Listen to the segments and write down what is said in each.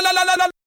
Hello.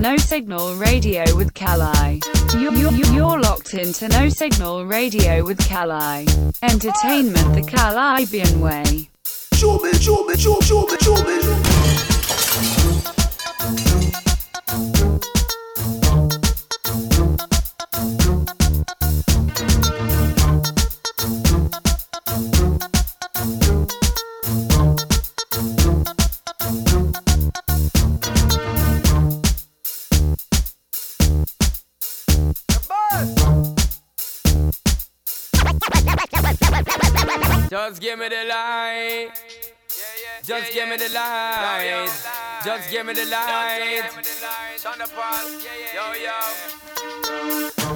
No Signal Radio with Kali. You're, you're, you're locked into No Signal Radio with Kali. Entertainment the Kalibbean way. Just give me the light. Just give me the light. Just give me the light. Yo, yo.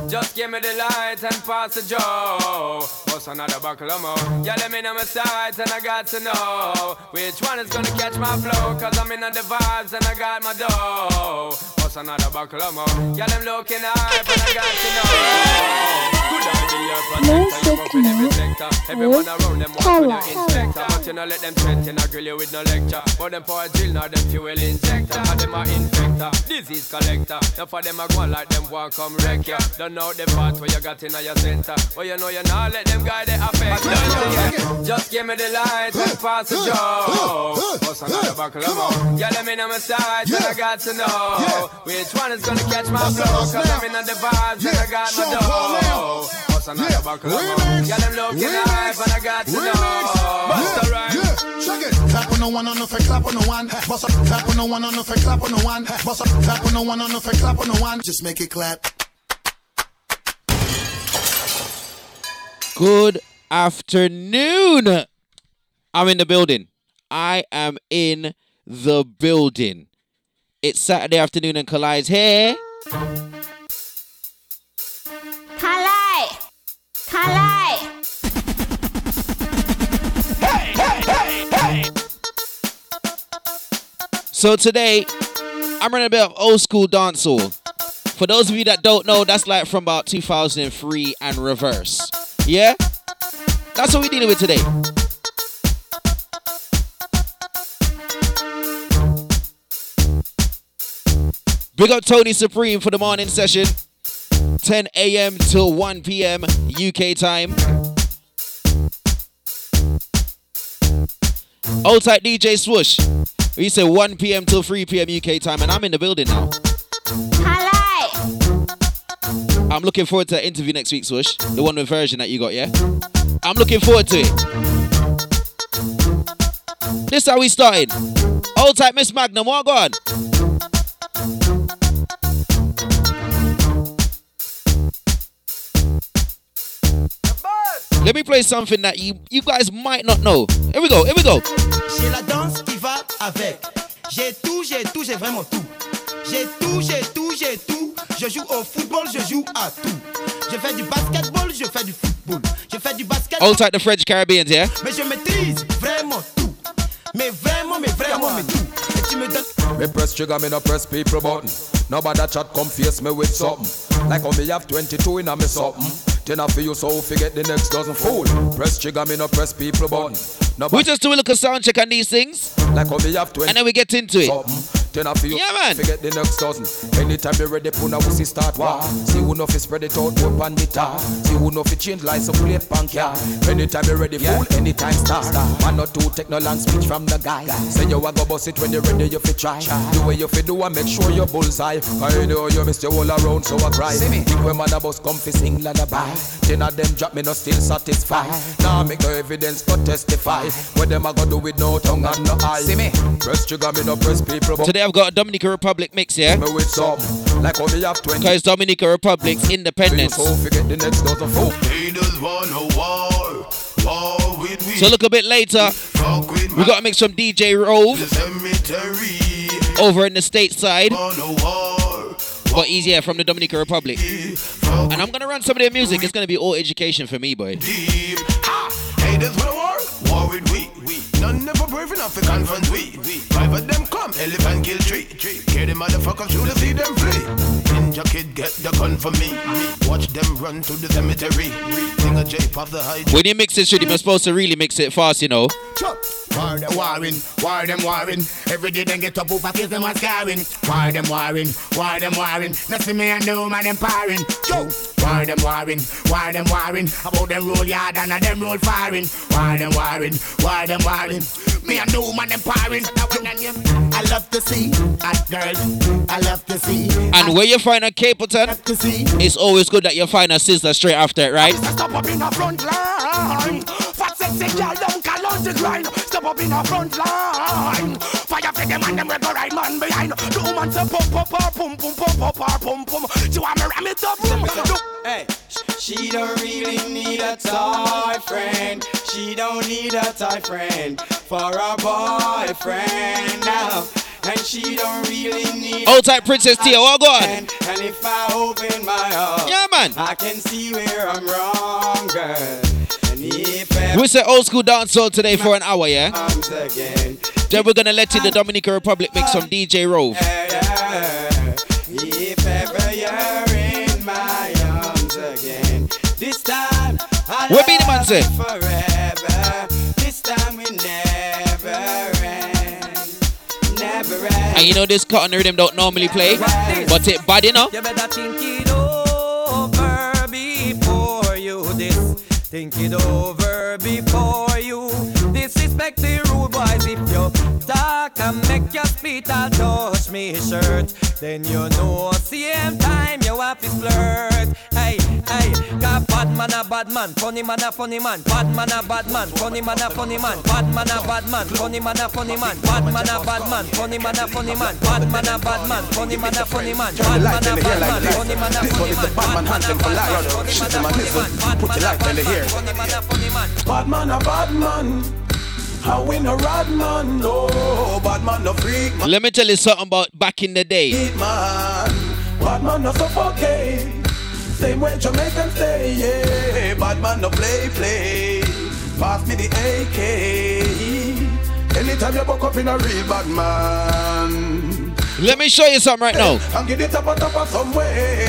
Just give me the light and pass the joe. What's another buckle of more? Yeah, let me know my sights and I got to know which one is gonna catch my flow. Cause I'm in the vibes and I got my dough. What's another buckle of more? Yeah, them looking hype and I got to know. Good idea. You up in every sector. Everyone around them want your inspector. But you know, let them threat, you grill you with no lecture. But them power drill, now them fuel injector. And them a infector, disease collector. Now for them a go like them want come wreck ya. Don't know the part where you got in your center. But you know you not let them guide the affect. Just give me the light and pass the joe. What's another buckle of more? Yeah, let me know my and I got to know which one is gonna catch my flow. Cause I'm in the vibes and I got my dough. What's another buckle of more? Yeah, them looking hype and I got to know. Bust a rhyme. Yeah, check it. Clap on no one on no fake, clap on no one. Bust up, clap on no one on no fake, clap on no one. Bust up, clap on no one on no fake, clap on no one. Just make it clap. Good afternoon. I'm in the building. I am in the building. It's Saturday afternoon and Kali's here. So today, I'm running a bit of old school dancehall. For those of you that don't know, that's like from about 2003 and reverse. Yeah? That's what we're dealing with today. Big up Tony Supreme for the morning session. 10 a.m. till 1 p.m. UK time. Old type DJ Swoosh. We say 1 p.m. till 3 p.m. UK time, and I'm in the building now. Kalai! I'm looking forward to that interview next week, Swoosh. The one with version that you got, yeah? I'm looking forward to it. This is how we started. Old tight Miss Magnum, what go on? Let me play something that you, you guys might not know. Here we go, here we go. J'ai la danse qui va avec. J'ai tout, j'ai tout, j'ai vraiment tout. J'ai tout, j'ai tout, j'ai tout. Je joue au football, je joue à tout. Je fais du basketball, je fais du football. Je fais du basketball. Old tight the French Caribbeans, yeah? Mais je maîtrise vraiment tout. Mais vraiment, mais vraiment, mais tout. Et tu me donnes. Me press trigger, me no press people button. Nobody chat come face me with something. Like how me have 22 in a me something. Then I feel you so forget the next dozen fool. Press trigger, me no press people button. We just do a little sound check on these things, like me have 20 and then we get into it. something. Then I feel Yeah, man. Forget the next dozen. Anytime you ready, puna wussy start war. See who know fi spread it out, put on the tar. See who know fi change license plate bank yeah. Anytime you ready, fool. Anytime start. One or two take no long speech from the guy. Say you a go bust it when you ready, you fi try. The way you fi do, and make sure you bullseye. I know you miss your all around, so I cry. See me. Think when man a bus come fi sing lullaby. Ten of them drop me no still satisfied. Now make no evidence but testify. What them a go do with no tongue and no eye. See me. Press trigger, me no press people. Today I've got a Dominican Republic mix here. Because Dominican Republic's independence. So look a bit later. We got a mix from DJ Rove over in the stateside. But easier from the Dominican Republic. And I'm gonna run some of their music. It's gonna be all education for me, boy. None never brave enough to confront we. of them come, elephant kill tree. Hear the motherfuckers to see them flee. Ninja kid get the gun for me. Watch them run to the cemetery. Sing a J pop the high. When you mix it, should you're supposed to really mix it fast, you know. Chop. War them warring, war them warring. Every day they get up over face them was scarring. War them warring, war them warring. Nothing me and no man empowering. Yo, war them warring, war them warring. About them roll yard and them roll firing. War them warring, war them warring. Me and no man empowering. I love to see hot girls. I love to see. And where you find a Capleton, love to see. it's always good that you find a sister straight after it, right? the grind. Step up in the front line. Fire for them and them right man behind. Say. She me ram it up. Hey, she don't really need a toy friend. She don't need a toy friend for a boyfriend now. And she don't really need Old type Princess Tia, well go. And, if I open my heart, yeah, man. I can see where I'm wrong, girl. We say old school dancehall today for an hour, yeah? Then we're gonna let in the Dominican Republic mix from DJ Rove. What be the man say? And you know this cotton rhythm don't normally play, but it bad. You know? Make your I'll touch me shirt. Then you know same time you have to flirt. Hey, hey, got bad man a bad man, funny man a funny man, bad man a bad man, funny man a funny man, bad man a bad man, funny man a funny man, bad man a bad man, funny man a funny man, bad man a bad man, funny man a funny man, bad man a bad man, funny man a funny man, bad man a bad man, funny man a funny man, bad man a bad man, funny man a funny man. Bad man a bad man. Win a rad man? No, bad man no freak man. Let me tell you something about back in the day. man. Bad man no suffocate. Same way Jamaican yeah. Bad man no play, play. Pass me the AK. Anytime you buck up in a real bad man. Let me show you something right now. And get it up a top of some way.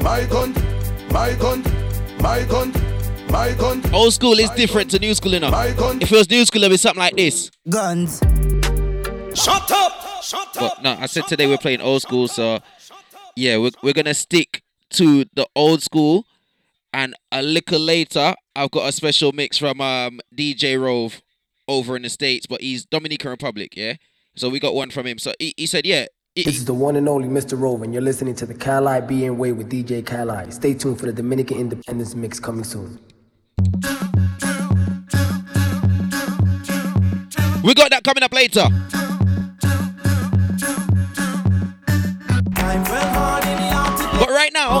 My gun, my gun, my gun, my gun. Old school is different to new school, you know. If it was new school, it'd be something like this. Guns. Shut up! Shut But no, I said today we're playing old school, so yeah, we're, we're gonna stick to the old school. And a little later, I've got a special mix from um, DJ Rove over in the States, but he's Dominican Republic, yeah? So we got one from him. So he, he said, yeah. he- This is the one and only Mr. Rove, and you're listening to the Kalibbean Way with DJ Kali. Stay tuned for the Dominican Independence mix coming soon. We got that coming up later. But right now,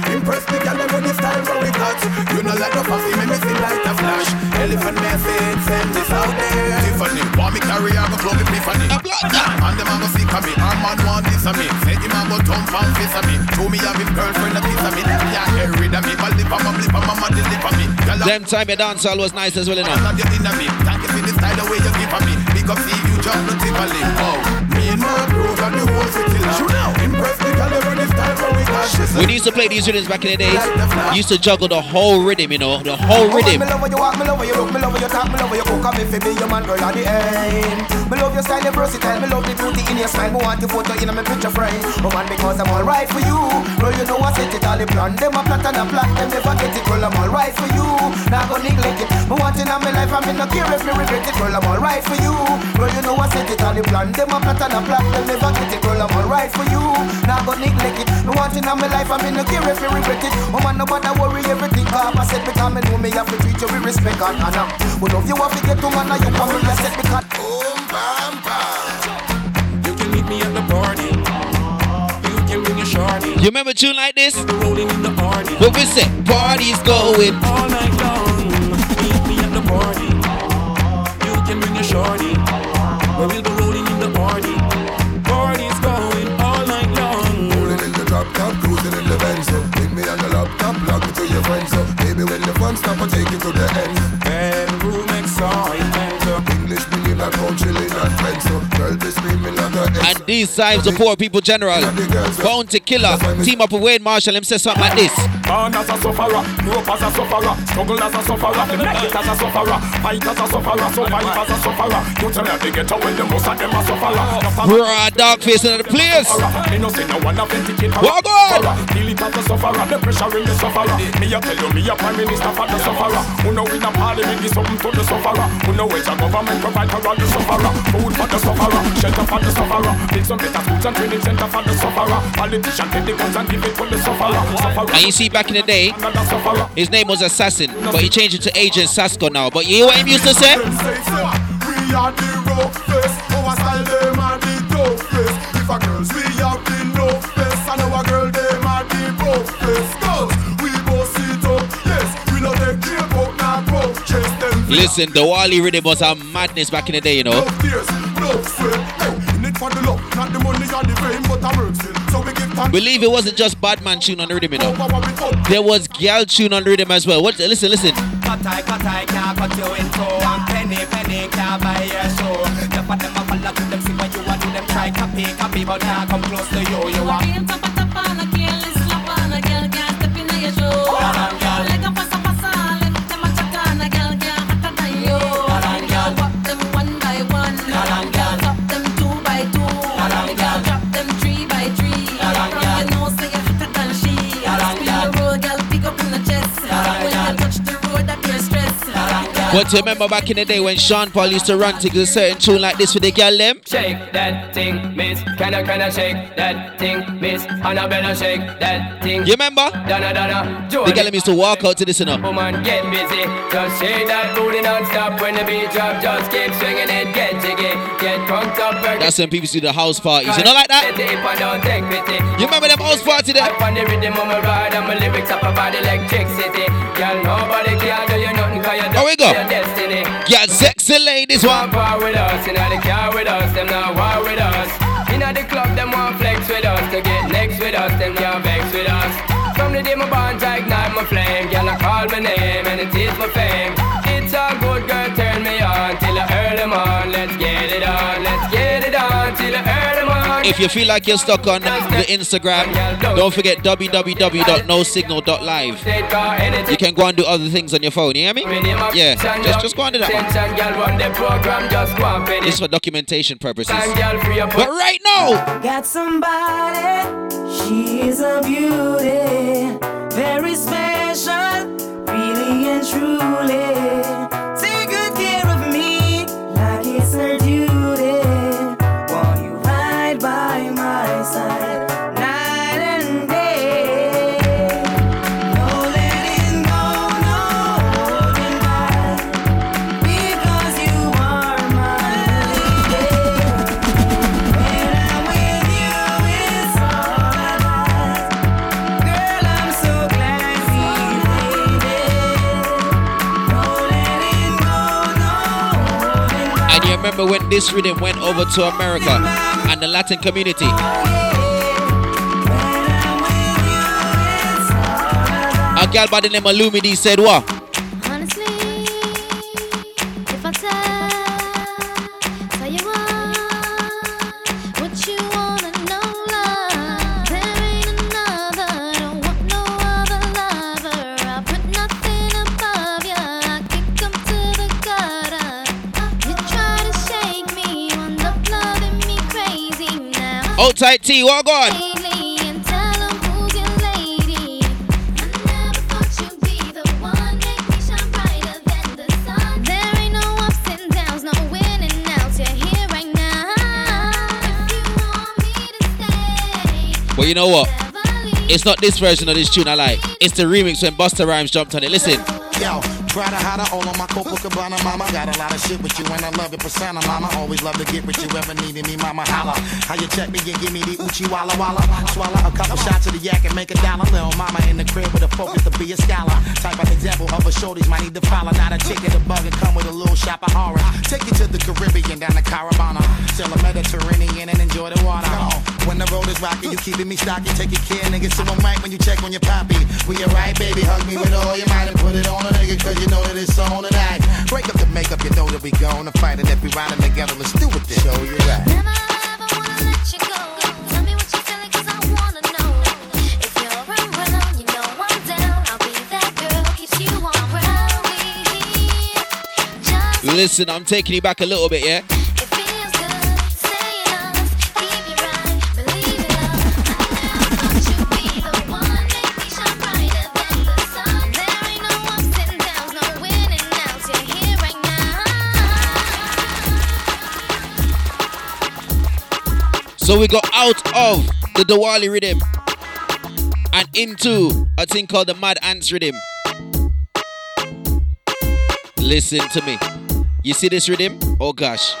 Impress the girl them with the style where we got. You know like the fussy, me me see light a flash. Elephant message, send this out there. Tiffany, want me carry on, go club me Tiffany. And them a go sick of me. Our man want this of me. Say him a go thump and face of me. Show me have him girlfriend a piece of me. Them can't get rid of me. My lip on my lip on my mama deliver me. Girl, Them time your dancehall was nice as well, you know. Love you in me. Thank you for the style the way you give me. Big up see you just no Tivoli. Oh, me and my crew got the whole city locked. Impress the girl when the style where we used to play these rhythms back in the days. Used to juggle the whole rhythm, you know, the whole oh, rhythm. Me love you walk, me love you look, me love you talk, me love you cook, me fi be your man, girl, at the end. Me love your style, your versatile, me love the beauty in your smile. Me want your photo in my picture frame. Oh man, because I'm alright for you. Girl, you know I set it all the plan. Them a plot and a plot, them never get it. Girl, I'm alright for you. Now go neglect it. Me want it in my life, I'm in no care if me regret it. Girl, I'm alright for you. Girl, you know I set it all the plan. Them a plot and a plot, them never get it. Girl, I'm alright for you. Now go neglect it. Me want it in my life, I'm in no care if me regret it. Oh man, nobody worry everything. Cause I said because me know me have to treat you with respect and honor. But love you have to get to man, and you want me to set because. Boom, bam, bam. You can meet me at the party. You can bring your shorty. You remember a tune like this? Rolling in the party. What we say? Party's going. All night long. Meet me at the party. You can bring your shorty. Friends. So baby, when the fun stop, I'll take you to the end. Bedroom excitement. English million not pound chilling and friends. So girl, And these times the poor people general. Bounty killer. Team up with Wayne Marshall. Him say something like this. Born as a sufferer, grew up as a sufferer, struggle as a sufferer, make it as a sufferer, fight as a sufferer, survive as a sufferer. You tell me they get away, the most of them sufferer. Raw dog face in the place. Me no say no one authenticate What on? It as a sufferer, the pressure in the sufferer. Me a tell you, me a prime minister for the sufferer. Who know in a parliament something to the sufferer. Who know which a government provide for all the sufferer. Food for the sufferer, shelter for the sufferer. Build some better schools and training center for the sufferer. Politician take the guns and give it to the sufferer. Sufferer. And you see back in the day, his name was Assassin, but he changed it to Agent Sasco now. But you hear what him used to say? We are the roughest, our style them are the toughest. If a girls we have the roughest, and our girl them are the roughest. Girls, we both sit up, yes, we no take care about now broke chest them. Listen, the Wally rhythm was a madness back in the day, you know. Believe it wasn't just bad man tune on the rhythm, you know. There was gal tune on the rhythm as well. What? Listen, listen. But you remember back in the day when Sean Paul used to run to a certain tune like this with the gal them? Shake that thing, miss. Can I, can I shake that thing, miss? Annabella shake that thing. You remember? Donna, Donna, The gal them used to walk out to this, you know. Woman, get busy. Just shake that booty non-stop when the beat drop. Just keep swinging it, get jiggy. Get drunk up, That's when people do the house parties. You know like that? If I don't take pity. You remember them house party there? On the rhythm of my ride and my lyrics up about electricity. Girl, nobody can do you nothing cause you Here we go. Your destiny. Got sexy ladies, Want war with us, inna the car with us, them not war with us. Inna the club, them want flex with us, to get next with us, them can't vex with us. From the day my bond, I ignite my flame, girl, I call my name, and it is my fame. It's a good If you feel like you're stuck on the Instagram, don't forget www.nosignal.live. You can go and do other things on your phone, you hear me? Yeah, just, just go and do that is for documentation purposes. But right now, Got somebody, she's a beauty, very special, really and truly. Remember when this rhythm went over to America and the Latin community. A gal by the name of Lumidee said what? Want me to stay, But you know what? It's not this version of this tune I like. It's the remix when Busta Rhymes jumped on it. Listen. Yo, Prada hotter, all on my Copacabana, mama. Got a lot of shit with you and I love your persona, mama. Always love to get with you, ever needed me, mama. Holla. How you check me and give me the Uchi Walla Walla. Swallow a couple shots of the yak and make a dollar. Little mama in the crib with a focus to be a scholar. Type of example of a shorties might need to follow. Not a ticket, a bug, and come with a little shop of horror. Take you to the Caribbean, down to Caravana. Sail the Mediterranean and enjoy the water. When the road is rocky, you keeping me stocky. Take your care, nigga. So I'm right when you check on your poppy. We alright, baby. Hug me with all your might and put it on a nigga, cause you know that it's on tonight. Break up the makeup, you know that we gonna fight. And if we riding together, let's do it then. Show you that. never ever wanna let you go. Tell me what you're feeling, 'cause I wanna know. If you're around, you know I'm down. I'll be that girl, keeps you on ground. We just Listen, I'm taking you back a little bit, yeah? So we got out of the Diwali rhythm and into a thing called the Mad Ants rhythm. Listen to me. You see this rhythm? Oh gosh.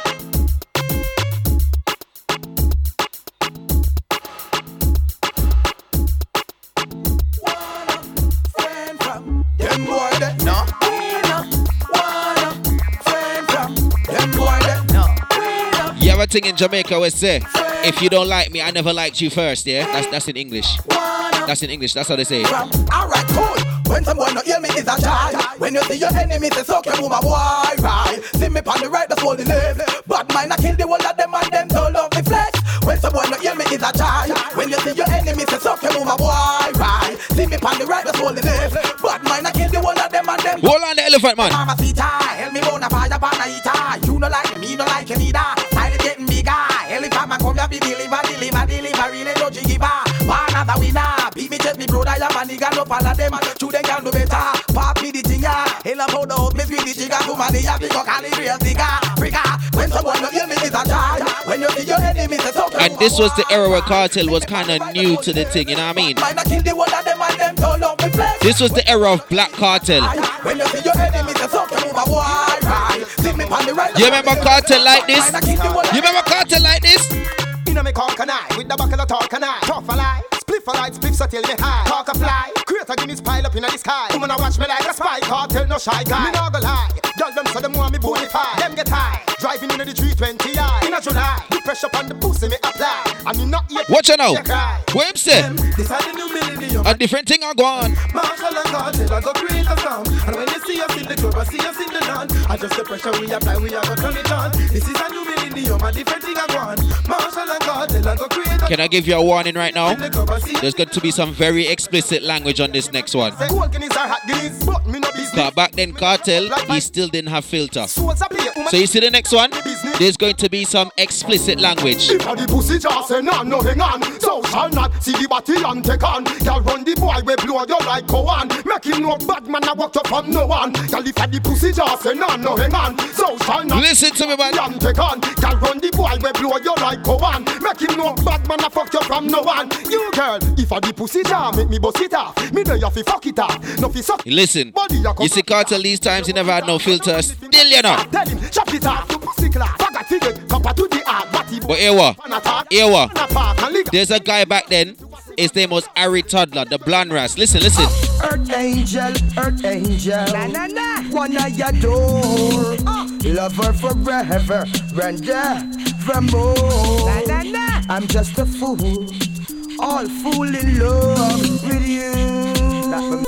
We a thing in Jamaica where say, if you don't like me, I never liked you first, yeah? That's that's in English. That's in English, that's how they say it. Alright, cool. When someone not hear me is a joy. When you see your enemy, say so can move a boy right. See me on the right, that's all the left. But mine I kill the whole of them and them don't love the flesh. When someone not hear me is a joy. When you see your enemy, say so can move a boy right. See me on the right, that's all the left. But mine I kill the whole of them and them. Hold on the elephant man. Mama Sita, help me fire pana eater. You no like brother, I'm a nigga, no follow them, and two them can do better. Pop me the thing, yeah. Hell up, hold up, me sweet the trigger, to money, yeah, pick up, call it real digger. Frigga, when someone not hear me, is a joy. When you see your enemy, say so. And this was the era where Kartel was kind of new to the thing, you know what I mean? Mine a kill the one of them, and them don't love me flesh. This was the era of Black Kartel. When you see your enemy, say so, move a boy, right. See me on the right. You remember Kartel like this? You remember Kartel like this? Inna me cork and I, with the buckle of talk and I. Tough a lie, spliff a light, so till me high. Talk a fly, create a Guinness pile up inna the sky. Woman a watch me like a spy, Kartel no shy guy. Me nah go lie, girl them so them want me bonify. Them get high, driving inna the 320i. Inna July, the pressure on the pussy me apply. And me not yet. Watch it now. What him say? This is the new millennium. A different thing I go on. Marshall and Kartel, I go create a sound. And when you see us in the club, I see us in the dawn. I just the pressure we apply, we are gonna turn it on. This is a new millennium, a different thing I go on. Marshall and Kartel, I go create a Can I give you a warning right now? There's going to be some very explicit language on this next one. Cool Guinness are hot Guinness, but me no business. But back then, Kartel, he still didn't have filter. So you see the next one? There's going to be some explicit language. If a the pussy just say no, no hang on. So shall not see the body and take on. Girl run the boy we blow you like Cohen. Make him know bad man I walk up from no one. Girl if a the pussy just say no, no hang on. So shall not Listen to me, man. And take on. Girl run the boy we blow you like Cohen. Make him know bad man I fuck you from no one. You girl, if a the pussy jar make me bust it off. Me know you fi fuck it off. No fi suck. Listen, you see Kartel these times he never had no filter. Still, you know. Tell him chop it off. You pussy class. Faggot figure. Copper to the heart. Batty But here what? Here what? There's a guy back then. His name was Harry Toddler, the blonde ras. Listen, listen. Earth angel, earth angel. Na na na. One I adore. Love her forever and evermore. I'm just a fool, all fool in love with you.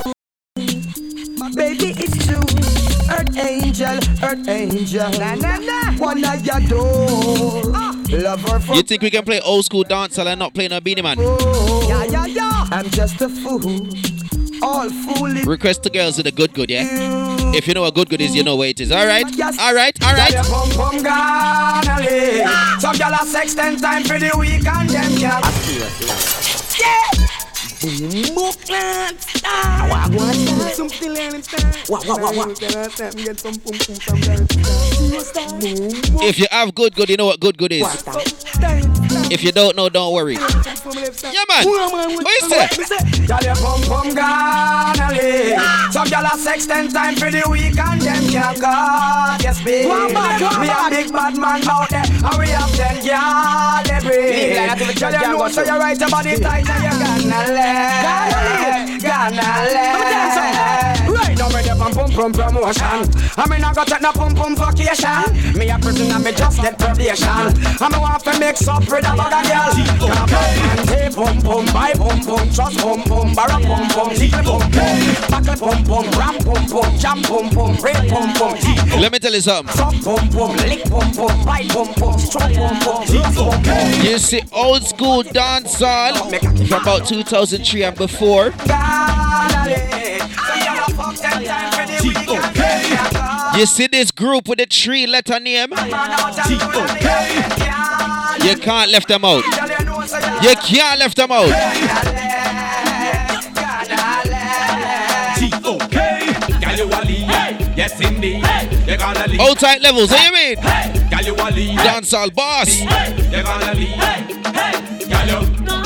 My baby, it's true. Earth angel, earth angel. One I adore. Love her for You think we can play old school dancehall and not play no Beenie Man? Yeah, yeah, yeah. I'm just a fool. All foolish. Request to girls with a good good, yeah? If you know what good good is, you know where it is. All right, all right, all right. your pum pum gonna live. Some sex ten time for the week and them gyal. Yeah. Book Ah, what what? Something like that. What what what what? Get some pum pum from If you have good good, you know what good good is. If you don't know, don't worry. Yeah, man. What you say? Girl, your pum pum gonna live. Some gyal a sex ten time for the week and them gyal got yes big. One bad, one We a big bad man out there, and we have ten gyal every. Leave like that to the Girl, judge, you know so you right your body tight and you gonna let, gonna let. Right now, me the pum pum pum promotion. I mean, I got take no pum pum vacation. Me a prisoner, me just get probation. I me want to mix up with a bag of girl. Take pum pum, buy pum pum, trust pum pum, barra pum pum, tickle pum pum, buckle pum pum, ram pum pum, jam pum pum, break pum pum, Let me tell you something. suck pum pum, lick pum pum, bite pum pum, strong pum pum, love pum pum. You see, old school dancehall from about 2003 and before. You see this group with the three letter name? You can't left them out. You can't left them out. Girl, you a lead. Yes, indeed. You're gonna lead. All tight levels, what you mean? Girl, you a lead. Dancehall boss. You're gonna lead. Girl, you.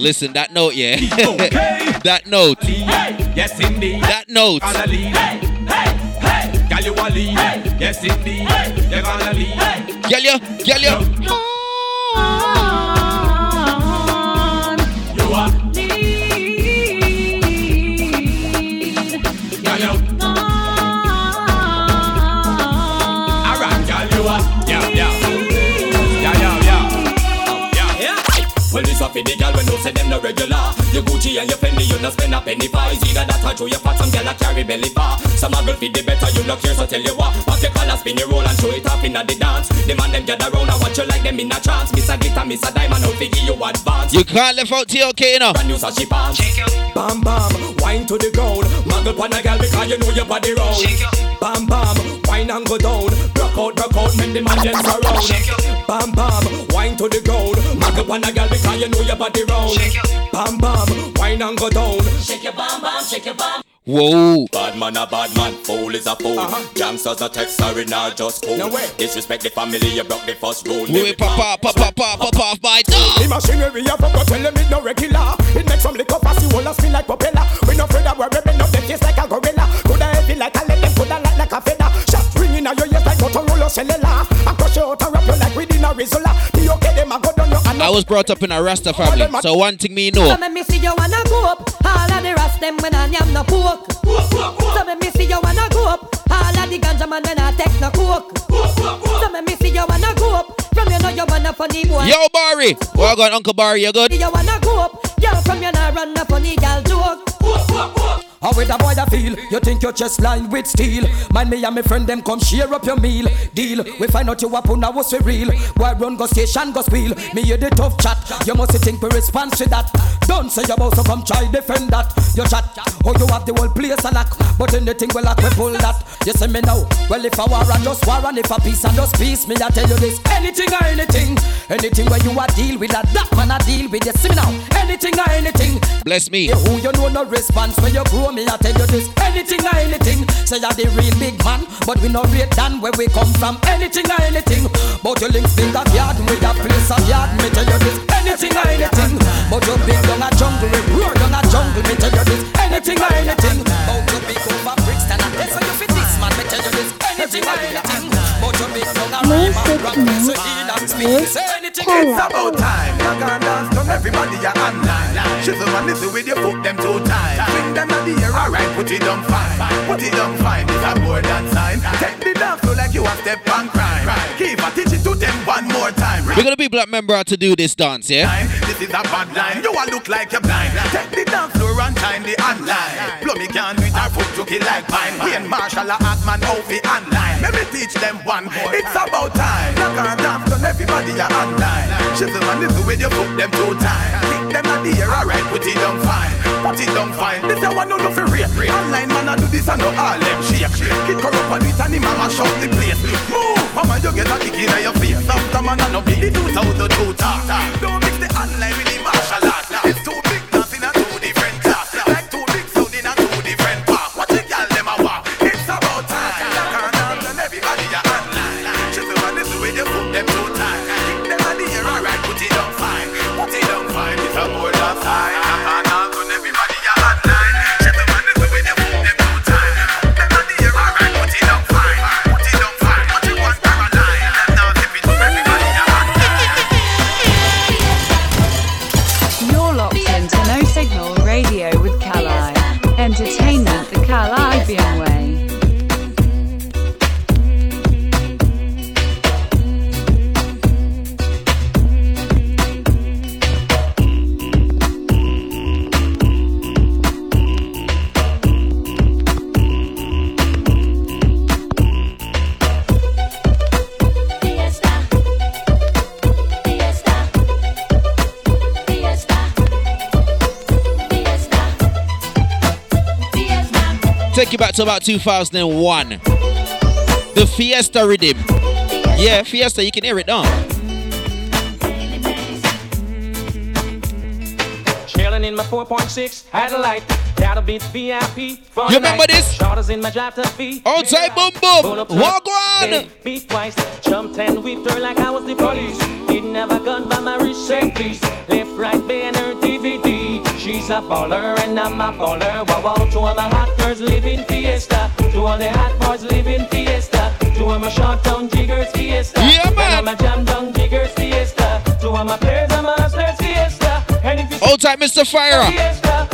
Listen, that note, yeah. that note. Yes, indeed. That note. Gonna lead. Girl, you a lead. Yes, indeed. You're gonna lead. Girl, you, girl. You Well, this up for the girl when no say them no regular. Your Gucci and your Fendi, you no spend a penny for. It's either that or show your fat, some girl a carry belly bar. Some a girl feed the better, you no care, so tell you what. Pop your collar, spin your roll and show it off inna the dance. The man them gather round and watch you like them in a trance. Miss a glitter, miss a diamond, out figure you advance. You can't left out TOK, you know. Brand new sashi pants. Bam bam, wine to the ground. Muggle pan a girl because you know your body round. Bam bam, wine and go down. Rock out, rock out, make the man them surround. Bam bam, wine to the ground. Muggle pan a girl because you know your body round. Bam bam, wine and go down. Shake your bam bam, shake your bam. Whoa. Bad man a bad man, fool is a fool. Uh-huh. Gangsters a text, sorry, not just cool. Disrespect the family, you broke the first rule. We pop up, pop up, pop up, pop my dog. The machinery I forgot tell them it no regular It makes some liquor pass you all a spin like propeller We no afraid of where we bend up them face like a gorilla Coulda heavy like a lead, coulda light like a feather Shot ringing your ears like Motorola cellular I crush you out and wrap you like within a Rizzola The okay them a go down your hand I was brought up in a Rasta family, so one thing me know. So me me see you wanna go up. All of the rest them when I am no pork. So me me see you wanna go up. All of the ganja man when I take no coke. So me me see you wanna go up. From you know you wanna funny boy. Yo, Barry. Well gone, Uncle Barry, you good? You wanna go up. Yo, from you not run a funny gal joke. How with a boy I feel? You think your chest lined with steel? Mind me and my friend them come share up your meal. Deal. We find out you up on was for real. Why run go station go squeal. Me hear the tough chat. You must think we respond to that. Don't say you about so come try defend that. You chat. Oh you have the whole place a lock. But anything will lock we pull that. You see me now. Well if a war and just war and if a peace and just peace. Me I tell you this. Anything or anything. Anything where you a deal with that. That man a deal with you. See me now. Anything or anything. Bless me. Who you know no response when you grow me, I tell you this. Anything or anything, say you're the real big man, but we no rate than where we come from. Anything or anything, but your links big a yard, we a place of yard. Me tell you this. Anything or anything, but you big down a jungle, we roar down a jungle. Me tell you this. Anything or anything, but you big over bricks and a place so you fit this man. Me tell you this. Anything or anything, but you big down a rhyme and rock. So in and with It's about time. Knock on dance, done everybody are online. Shizzle and little with your foot them two times. Swing them at the air, alright, put it on fine. Put it on fine, it's a more than sign. Take the dance floor like you a step on crime. Keep a teach it to them one more time. We're gonna be black member how to do this dance, yeah? This is a bad line. You a look like you're blind. Take the dance floor and time the online. Blow me can with our foot to kill like pine. Wayne Marshall Atman the online. Let me teach them one. It's about time. Knock on dance done everybody a online. Shizzle and little with your foot them two times. Kick them at the air, alright, put it down fine. Put it down fine. This one no no for real. Online man a do this and no all them shake. Kid corrupt and it and him a mash up the place. Move, mama you get a kick in your face. Man a no ah. be the two thousand two talk. Don't to about 2001. The Fiesta rhythm. Yeah, Fiesta, you can hear it down. Chilling in my 4.6 Adelaide. That'll be VIP. for You remember this? Shorters in my drive to feet. Outside boom boom. Walk on. Beat twice. Jumped and whipped her like I was the police. Didn't have a gun by my wrist. Left, right, banner, DVD. She's a baller and I'm a baller. Wow, wow. To all my hot girls living fiesta. To all the hot boys living fiesta. To all my short town jiggers fiesta. Yeah, man. And all my jam down jiggers fiesta. To all my players and my hustlers fiesta. And if you Outside Mr. Fire.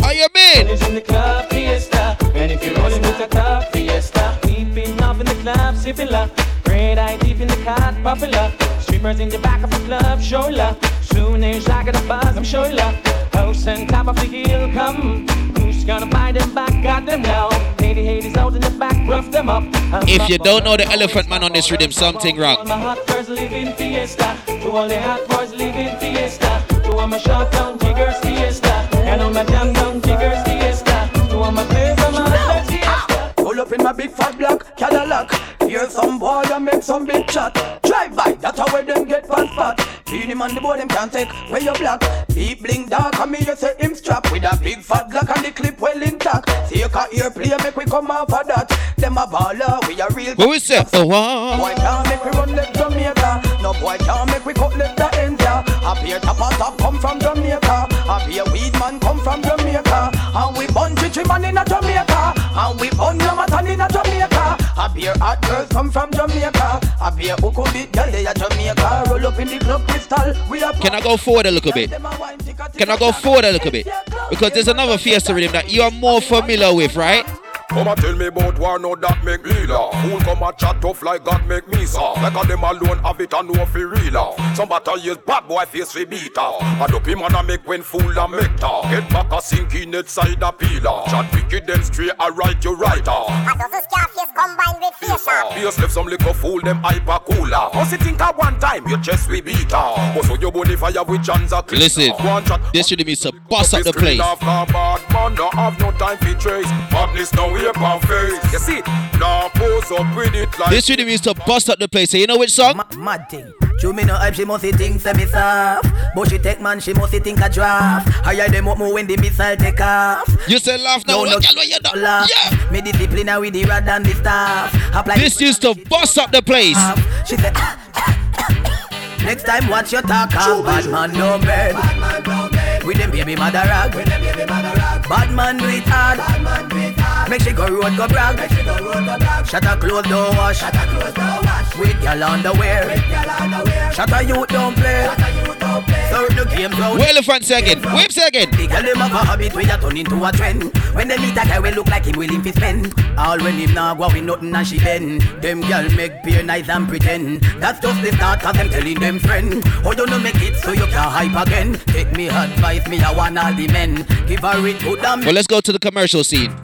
Are you mean? in the club fiesta. And if you're rolling with a club fiesta, keeping up in the club, sipping love. Red eye deep in the car, popular. Streamers in the back of the club, show love. Soon as I get a buzz, I'm showing love. And top of the hill, come. Who's gonna buy them back? Got them now. Lady out in the back, rough them up. If you don't know the Elephant Man on this rhythm, something wrong. my hot girls live in fiesta. To all hot boys live in fiesta. To all my short down jiggers fiesta. And all my my big fat black Cadillac. Hear some boy and make some big chat. Drive by, that's how them get fat fat. Feed him on the board, them can't take where you black. Deep blink dark, and me you say him strap with a big fat black and the clip well intact. See you can hear play, make we come off of that. Them a baller, we a real. What we say? Oh, wow. Boy uh-huh. can't make we run left Jamaica. No boy can't make we cut left the ends ya. A beer top and top come from Jamaica. A beer weed man come from Jamaica. And we bun chichi man in a Jamaica. And we bun Yamatan in a Jamaica. A beer hot girls come from Jamaica. A beer uku bit girl they a Jamaica. Roll up in the club crystal. We a Can I go forward a little bit? Can I go forward a little bit? Because there's another Fiesta rhythm that you are more familiar with, right? Come and tell me about war, no that make me laugh. Fool come and chat tough like God make me soft. Like a them alone have it and know fi real laugh. Some battle use bad boy face fi beat off. And up him and a make when fool and make talk. Get back a sinking net side a peeler. Chat wicked then straight a right you right off. Combined with facial. Face left some little fool them hyper cooler. Must you think at one time your chest we beat off. But so your body fire with chance a clean Listen, this rhythm is to bust up the place. Off car bad man, no have no time for trace. Badness now we up face. You see, now pose up with it like. This rhythm is to bust up the place. So you know which song? Mad thing. Show me no hype, she must think say me soft. But she take man, she must think a draft. Higher them up more when the missile take off. You say laugh now, no, girl, what you done? laugh. Me discipline her with the rod and the staff. Apply This used to bust up the place. She said, Next time watch your talk out. Bad man no bed. With them baby mother rag. Bad man do it hard. Make she go road go brag. Make she go road go brag. Shut her clothes don't wash. Shut her clothes don't wash. With y'all underwear. With y'all underwear. Shut her youth don't play. Shut her youth don't play. So the game's out. Where elephant say again? Whip say again. The girl them have a habit where you turn into a trend. When they meet a guy, we look like him willing to spend. All when him now go with nothing and she bend. Them girl make peer nice and pretend. That's just the start of them telling them friend. Oh you no make it so you can hype again. Take me advice, me I want all the men. Give her it good and Well, let's go to the commercial scene.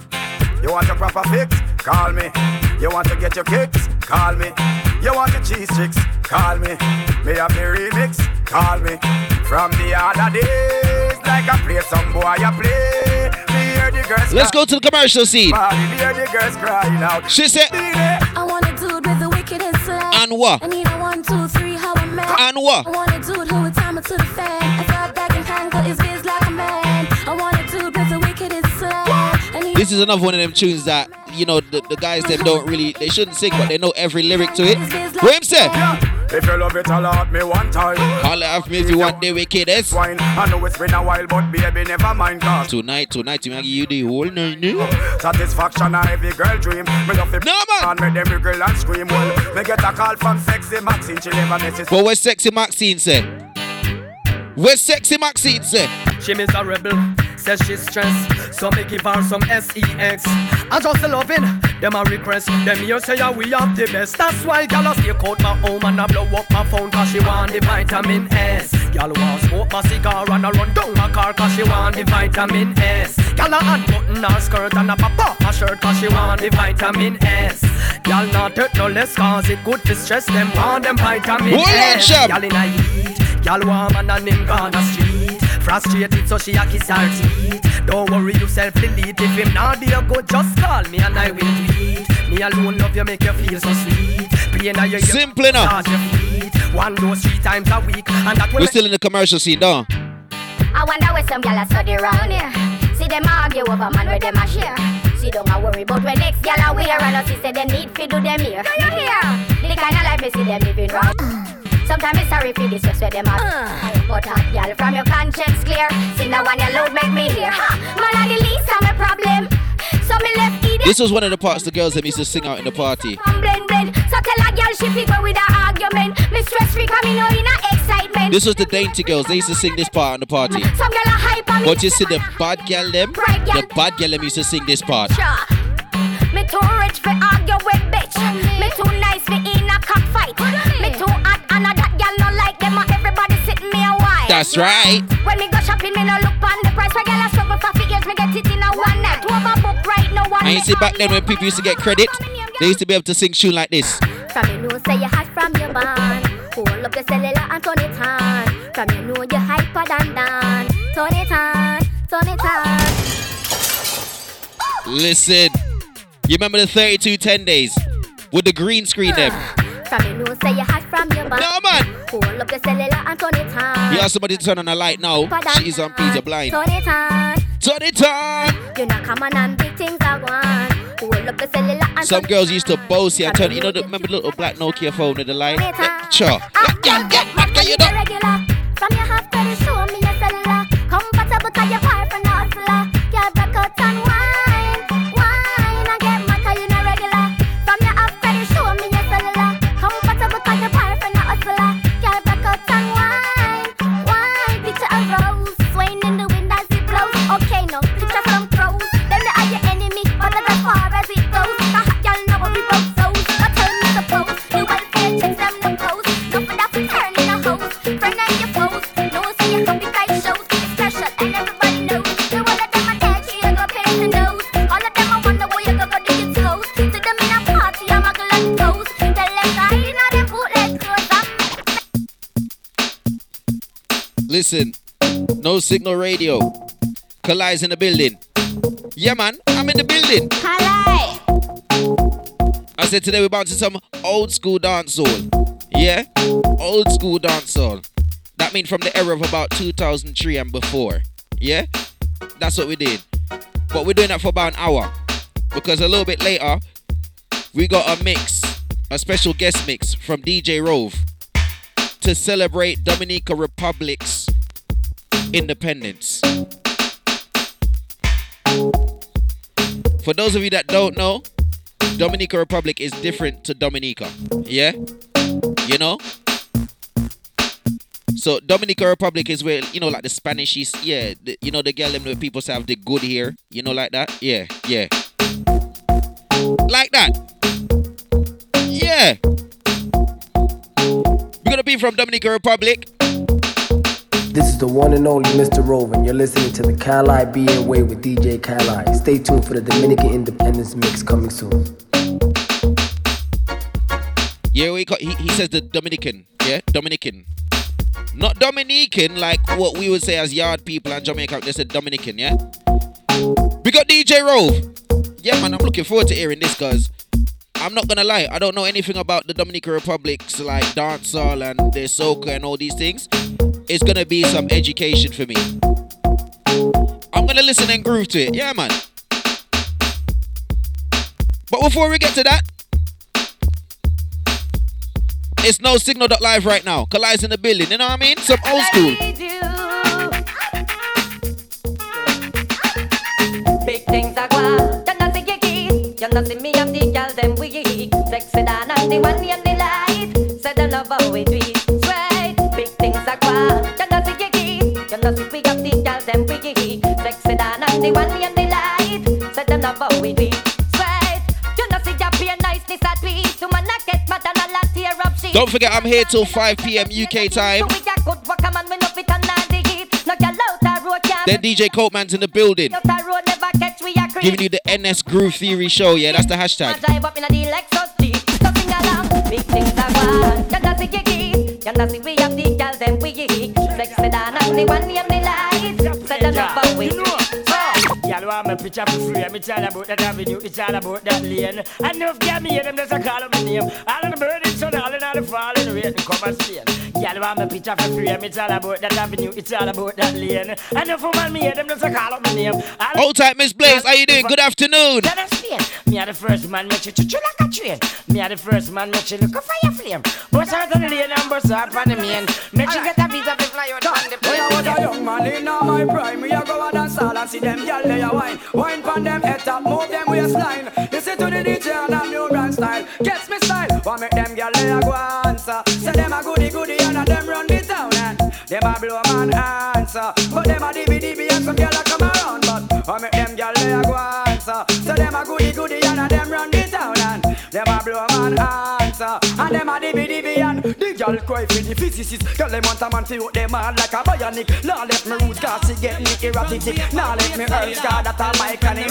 You want a proper fix? Call me. You want to get your kicks? Call me. You want your cheese sticks? Call me. Me have the remix? Call me. From the other days, like I play some boy, I play. Me hear the girls. Let's go to the commercial scene. Body, hear the girls crying out. She said, I want a dude with the wickedest slang. And what? I need a one, two, three, how a man. And what? I want a dude who would time it to the fan. This is another one of them tunes that you know the, the guys that don't really they shouldn't sing, but they know every lyric to it. What him say? If you love it, holla at me one time. Holla at me if you want the wickedest. Wine. I know it's been a while, but baby, never mind, cause Tonight, tonight, you give you the whole night. Satisfaction a every girl dream. Me love it no, man. and make them girl and scream. Well, me get a call from sexy Maxine. She never misses. But what sexy Maxine say? What sexy Maxine say? She miserable, says she's stressed. So me give her some sex. I just loving them a request. Them here say yeah, we have the best. That's why gyal a stay out my home and I blow up my phone cause she want the vitamin S. Gyal want smoke my cigar and I run down my car cause she want the vitamin S. Gyal a unbutton her skirt and a pop off her shirt cause she want the vitamin S. Gyal not hurt no less cause it good to stress them want them vitamin Hold S. Gyal in a heat, gyal warm and a him gone street. Frustrated so she a kiss her teeth Don't worry yourself delete If him not there go just call me and I will tweet Me alone love you make you feel so sweet Pain a your ear, Simple enough. massage your feet One dose three times a week And that We're still in the commercial scene, don't? I wonder where some gyal a study round here. See them argue over man where them a share. See don't a worry about where next gyal a wear and us see say them need fi do them here. Do you hear? The kind of life me see them living round. Sometimes it's sorry for this just where them are. Uh. But hot gyal from your conscience clear. See now when your load make me hear. Ha, man a the least of my problem. So me left idiot. This was one of the parts the girls that used to sing out in the party. from blend blend. So tell a gyal she fi go argument. Me stress free 'cause me know in oh, excitement. This was the Dainty Girls. They used to sing this part on the party. Some gyal a hype on me. But you see the bad girl them, the bad girl them used to sing this part. Me too rich for argue with bitch. That's right. When me go shopping, me no look on the price. Where gal a struggle for years, me get it in a one night. Overbook right no one. And you see back then when people used to get credit, they used to be able to sing tune like this. From you know say you hot from your band. Hold up your cellular and turn it on. From you know you hyper than Dan. Turn it on, turn it on. Listen, you remember the 32 10 days with the green screen them? From you know say you hot from your. No man. Hold up your cellular and turn it on. Somebody turn on a light now, she's on Peter blind. Turn it on. Turn it on. You know, come on and big things are one. Hold up your cellular and Some girls used to boast here and turn, you know, the, remember the little black Nokia phone with the light? Sure. Ah, Girl, get mad 'cause you know. From your half show me your cellular. Compatible 'cause you're far from the hustler. Girl, break out and wine. Listen, no signal radio. Kali's in the building. Yeah, man, I'm in the building. Kalai. I said today we're bouncing some old school dancehall. Yeah, old school dancehall. That means from the era of about 2003 and before. Yeah, that's what we did. But we're doing that for about an hour because a little bit later we got a mix, a special guest mix from DJ Rove to celebrate Dominica Republic's independence. For those of you that don't know, Dominica Republic is different to Dominica. Yeah? You know? So Dominica Republic is where you know, like the Spanish is, yeah. The, you know the girl them where people say have the good here, you know, like that. Yeah, yeah, like that. Yeah. We're gonna be from Dominica Republic. This is the one and only Mr. Rove, and you're listening to the Kalibbean Way with DJ Kali. Stay tuned for the Dominican Independence mix coming soon. Yeah, we got, he, he says the Dominican. Yeah, Dominican. Not Dominican like what we would say as yard people and Jamaica. They said Dominican, yeah? We got DJ Rove. Yeah, man, I'm looking forward to hearing this because I'm not gonna lie, I don't know anything about the Dominican Republic's like dancehall and their soca and all these things. It's gonna be some education for me. I'm gonna listen and groove to it. Yeah, man. But before we get to that, it's no signal.live right now. Kali's in the building, you know what I mean? Some old school. Big things are gone. You know see me and the them Sexy the the light. Say them love. Big things are gone. See. You see the girl them Sexy and the one and the light. Say them how we do it. Sweet. You know see you be niceness a tweet. To man a get mad and a lot tear up shit. Don't forget, I'm here till 5 p.m. UK time. We got good work, a man we love it and not the heat. No girl out the road can't Then DJ Copeman's in the building. Out the road never catch we a creep. Giving you the NS Groove Theory show. Yeah, that's the hashtag. Drive up in a the Lexus Jeep. So sing along. Big things are gone. You know see you keep. You know see we have the girls them we Sexy than and the one name the light. Say them how we Y'all want me picture for free. Me tell about that avenue, it's all about that lane. And enough get me in them, just a call up my name. All of the burning sun, all in all the falling rain, come and Spain. Y'all want me picture for free. Me tell about that avenue, it's all about that lane. And enough woman me in them, just call up my name. All Hold tight, Miss Blaze. How you doing? Good afternoon. Then I Spain. Me are the first man, make you choo like a train. Me are the first man, make you look a fire flame. Bust out on the lane and bust up on the main. Make you get a visa to fly out on the plane. When I was a young man in all my prime, we a go a dance hall and see them gyal they a wine. Wine pon them head top, move them waistline. Listen to the DJ and a new brand style. Gets me style, want make them gyal they a go answer. Say them a goody goody and a them run the town and them a blow man answer. But them a dibby dibby and some gyal a come around, but I make them gyal they a go answer. So them a goody goody and a them run the town and them a blow man answer. And them a dibby dibby and the gyal cry for the physicist. Girl them want a man to out them hard like a bionic. Now let me root cause she get me erratic. Now let me earn scar that a mic and in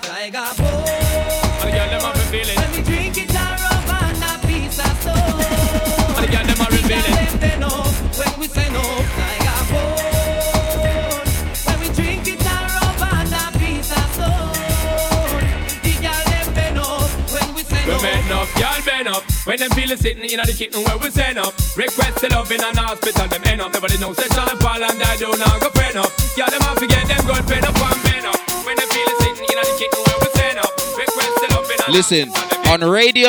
Tiger boy. girl them have a feeling. When we drink it The girl them a feeling. Them bend up when we say no. Tiger boy. When we drink it a rum and a piece of stone. The girl them bend up when we say no. make enough y'all bend up When them feeling sitting in the kitchen where we send up Request the love in an hospital them end up Nobody knows that Sean Paul and I do not know. go friend up Y'all them have to get them good pen up and bend up When them feeling sitting in the kitchen where we send up Request the love in an Listen, on the radio,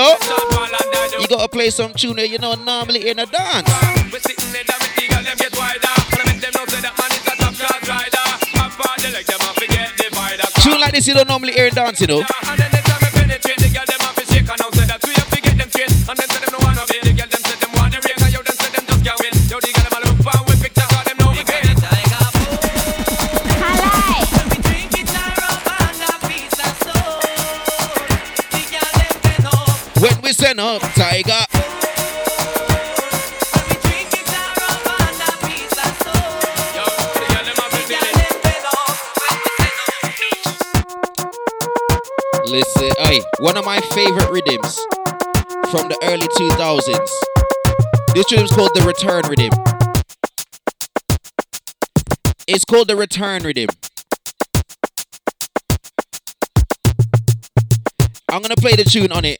you gotta play some tune that you know normally in a dance. We sitting there damn it, the girl them get wider. And I make them know say that man is a top class rider Half part they like them have to get divider Tune like this you don't normally hear in dance, you know. We up Tiger. Listen, hey, one of my favorite rhythms from the early 2000s. This rhythm's called the Return Rhythm. It's called the Return Rhythm. I'm gonna play the tune on it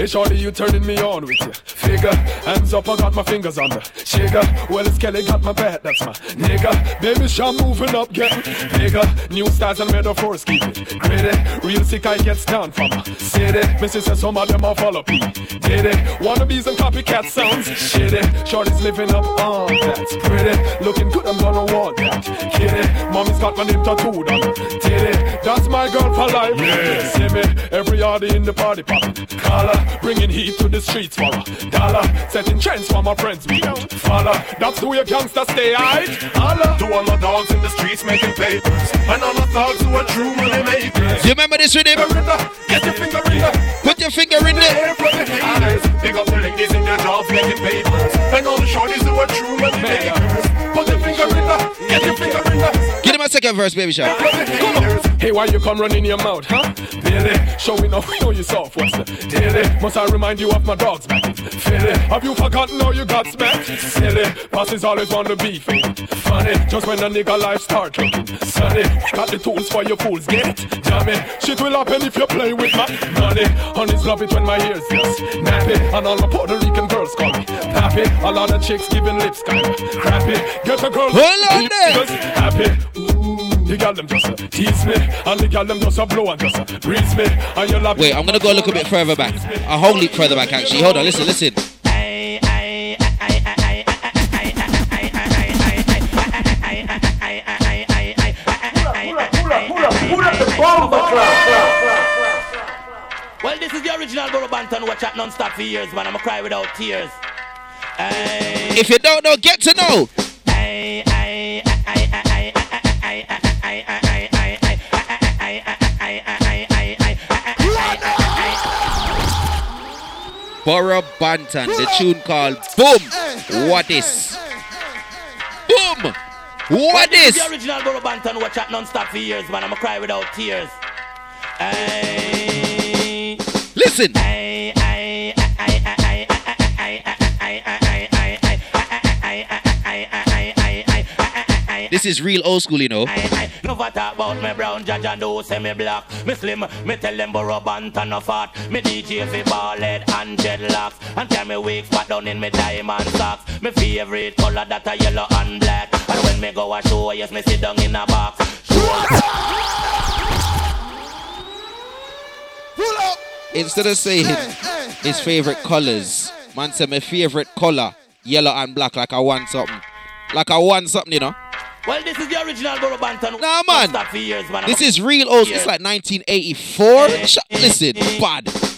Hey, shorty, you turning me on with your figure. Hands up, I got my fingers on the trigger. Well, it's Kelly got my back, that's my nigga. Baby Cham moving up, getting bigger. New styles and metaphors keep it gritty. Real sick, I gets down from a city. Missy says some of them are follow P. Did it? Wannabes and copycat sounds shitty. Shorty's living up on that's pretty. Looking good, I'm gonna want that. Kitty, mommy's got my name tattooed on her titty. That's my girl for life. Yeah. See me every yardie in the party poppin'. Collar, bringing heat to the streets for a dollar. Setting trends for my friends we don't follow. That's the way gangsters stay high. Holla. To all the dogs in the streets making papers, and all the thugs who are true money makers. You remember this rhythm? Get your finger in there. Put your finger in there. From the haters, big up the ladies in their jobs making papers, and all the shorties who are true money makers. Put your finger in there. Get your finger in there. Give him a second verse, Baby Cham. Hey, why you come running your mouth, huh? Billy, showing off, we know yourself, soft. What's the daily? Must I remind you of my dogs back in Philly? Have you forgotten how you got smacked? Silly, bosses always want to be funny. Just when a nigga life start looking sunny, got the tools for your fools, get it? Damn it, shit will happen if you play with my money. Honeys love it when my ears just nappy, and all my Puerto Rican girls call me pappy. A lot of chicks giving lips kinda crappy. Get a girl, Hold on keep just happy. The gal them just a tease me, and the gal them just a blow and just a breeze me, and you love Wait, I'm gonna go a little bit further back. A whole leap further back, actually. Hold on, listen, listen. Well, this is the original Burro Banton. Watch out non-stop for years, man. I'ma cry without tears. Hey, If you don't know, get to know. Burro Banton, the tune called Boom. What is? Boom. What is? the original Burro Banton. Watch out non-stop for years, man. I'ma cry without tears. Hey, Listen. hey, This is real old school, you know. No for talk about me brown judge and do say me black. Me slim, me tell them borrow bant and no fat. Me DJ fi ball head and dreadlocks. And tell me wig spot down in me diamond socks. Me favorite color that a yellow and black. And when me go a show, yes me sit down in a box. Instead of saying his favorite colors, man said my favorite color, yellow and black, like I want something. Like I want something, you know. Well, this is the original Burro Banton. Nah, man. For years, man. This is real old. Years. It's like 1984. Hey, eh, eh, listen, hey, bad.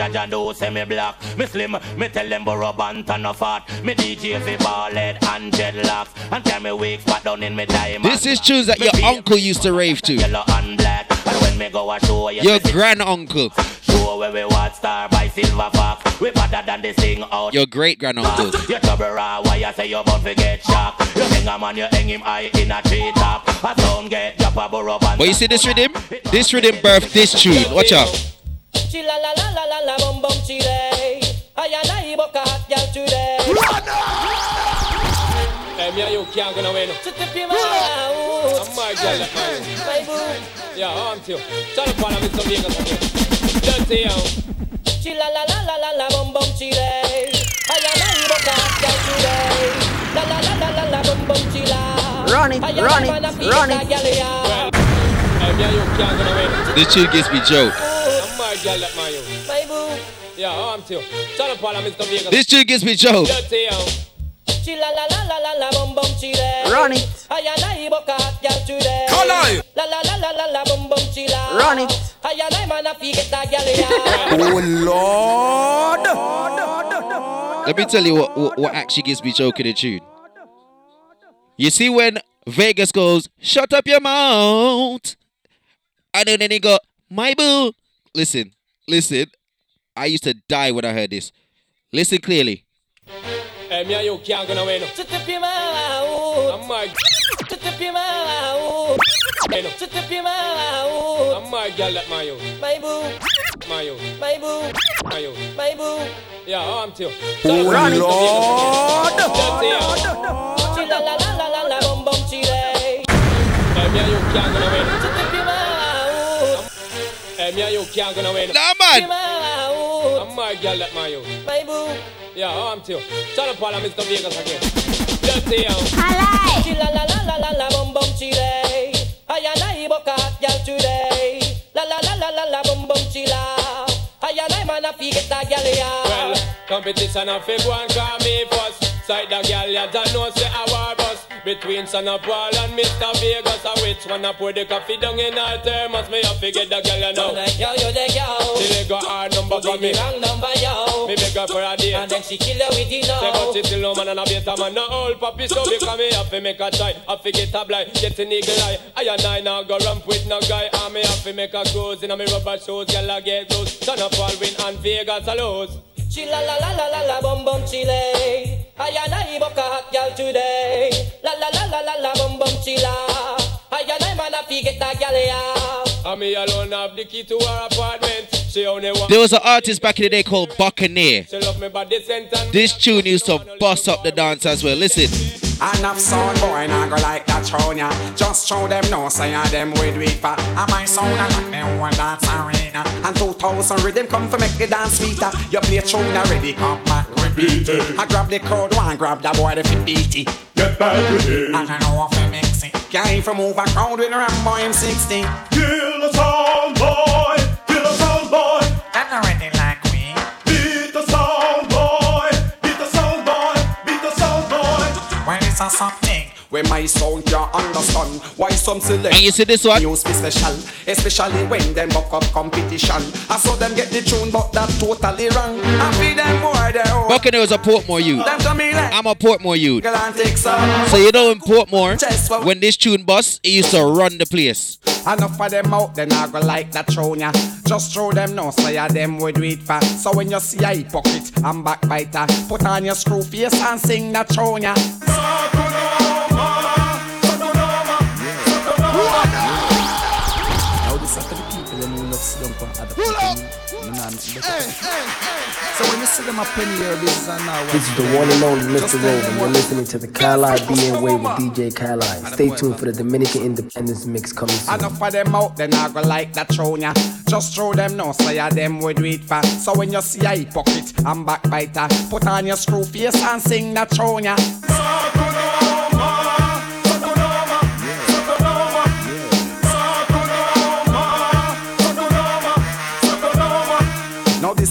Judge and who say black. Me slim, me tell them Burro Banton of fat. Me DJ fi ball and dreadlocks. And tell me weeks back down in me diamond. This is tunes that me your uncle used to rave to. Yellow and black me go a show yes, Your me see grand uncle. Show where we watch star by silver fox We better than this thing out Your great grand uncle. you trouble raw, why you say you bound to get shocked? You hang a man, you hang him high in a tree top. A sound get drop a burrow band. But you see this rhythm? This rhythm birthed this tune. Watch out. Chila la la la la la bum bum chile. I and I book hot girl today. Hey, me and you can't go nowhere. no. To tip him out. I'm my girl. My boo. Ja, arm till. Tell the chick gets me joke. This chick gets me joke. Chila la la la la la bum bum chile. Run it. I and I book a hot girl today. Come on. La la la la la la bum bum chila. Run it. I and I wanna feel that girl, yeah. Oh Lord. Let me tell you what, what, what actually gives me joke in the tune. You see when Vegas goes, shut up your mouth. And then, then he go, my boo. Listen, listen. I used to die when I heard this. Listen clearly. Hey, me and you can't go nowhere. no. To tip him out. I'm my To tip him out. To tip him out. I'm my girl that my you. My boo. My you. My boo. My you. My boo. Yeah, I'm too. Oh, Lord. Chila la la la la la bum bum chile. Hey, me and you can't gonna win. To tip him out. Hey, me and you can't gonna win. Nah, man. Him out. I'm my girl that my you. My boo. Yeah, I'm too. Shut up, Paul, I'm Mr. Vegas again. Just see you. Chila la la la la la bum bum chile. I and I book girl today. La la la la la la bum bum chila. I and I man a fi get a girl ya. Well, competition of fig one call me first. Side the girl, you don't know say a war bus. Between Son of Paul and Mr. Vegas, a which one I pour the coffee down in her thermos. Me have to get the girl you know. Yo, you the girl. Till they got hard number for me. wrong number, yo. Me beg her for a date. And then she kill her with it Say now. but she still no man and a better man No old puppy so because me have to make a try Have to get a blind, get an eagle eye I and I now go ramp with no guy And me have to make a cruise in a me rubber shoes Girl I get those Son of Paul win and Vegas a lose Chila la la la la la bum bum chile. I and I book a hot girl today. La la la la la la bum bum chila. I and I man a fi get a girl ya. And me alone have the key to her apartment She only want There was an artist back in the day called Buccaneer. She love me body scent and This tune used to bust up the dance as well. Listen. Enough sound boy, nah go like that tune ya. Just show them no say I them with we for. And my sound I like them one dance arena. And 2000 rhythm come for make the dance sweeter. You play tune already, come back repeat it. I grab the crowd one, grab the boy the fit beat it. Get back with it. And I know if I mix it. Guy from over crowd with a Rambo M60. Kill the sound boy. When it's a something where my sound can't understand why some select And you see this one? news be special, especially when them buck up competition. I saw them get the tune, but that totally wrong. I feed them boy they own. Buccaneer was a Portmore youth. Them to me like I'm a Portmore youth. girl and take some. So you know in Portmore, when this tune bust, it used to run the place. Enough of them out, then I go like that throne ya. Just throw them no, say ya them would do it for. So when you see a hypocrite and backbiter, put on your screw face and sing that throne ya. So when you see them up in here, this is now. This is the one and only Mr. Rove, and you're listening to the Kalibbean Way with DJ Kali. Stay tuned for the Dominican Independence mix coming soon. Enough of them out, then I go like that throne ya. Just throw them no, say ya them would do it for. So when you see a hypocrite and backbiter, put on your screw face and sing that throne ya.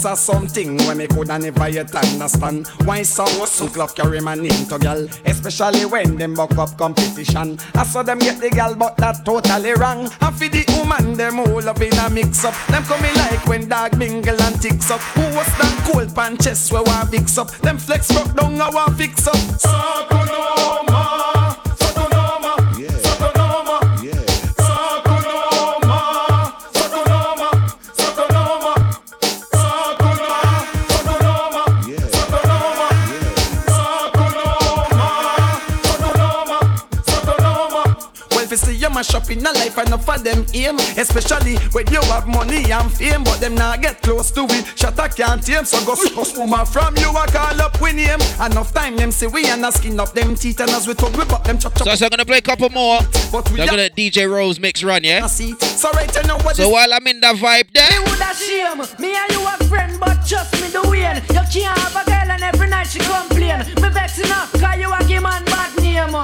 This is something when me coulda never yet understand. Why some souk love carry my name to gal Especially when them buck up competition. I saw them get the gal but that totally wrong. And for the woman them all up in a mix up. Them coming like when dog mingle and ticks up. Who was that cold pan chest where want fix up? Them flex rock down I fix up. So in a life, enough of them aim. Especially when you have money and fame, but them not get close to it. Shut up, can't tame, so go suck woman from you. I call up with name. Enough time them say we and a skin up them teeth, and as we talk, we pop them chop chop. So, so I'm gonna play a couple more. But we They're are- gonna DJ Rove mix run, yeah? So right you know what So this- while I'm in that vibe there, Me woulda shame. Me and you a friend, but trust me the way. You can't have a girl and every night she complain. Me vex enough, cause you a give man bad name.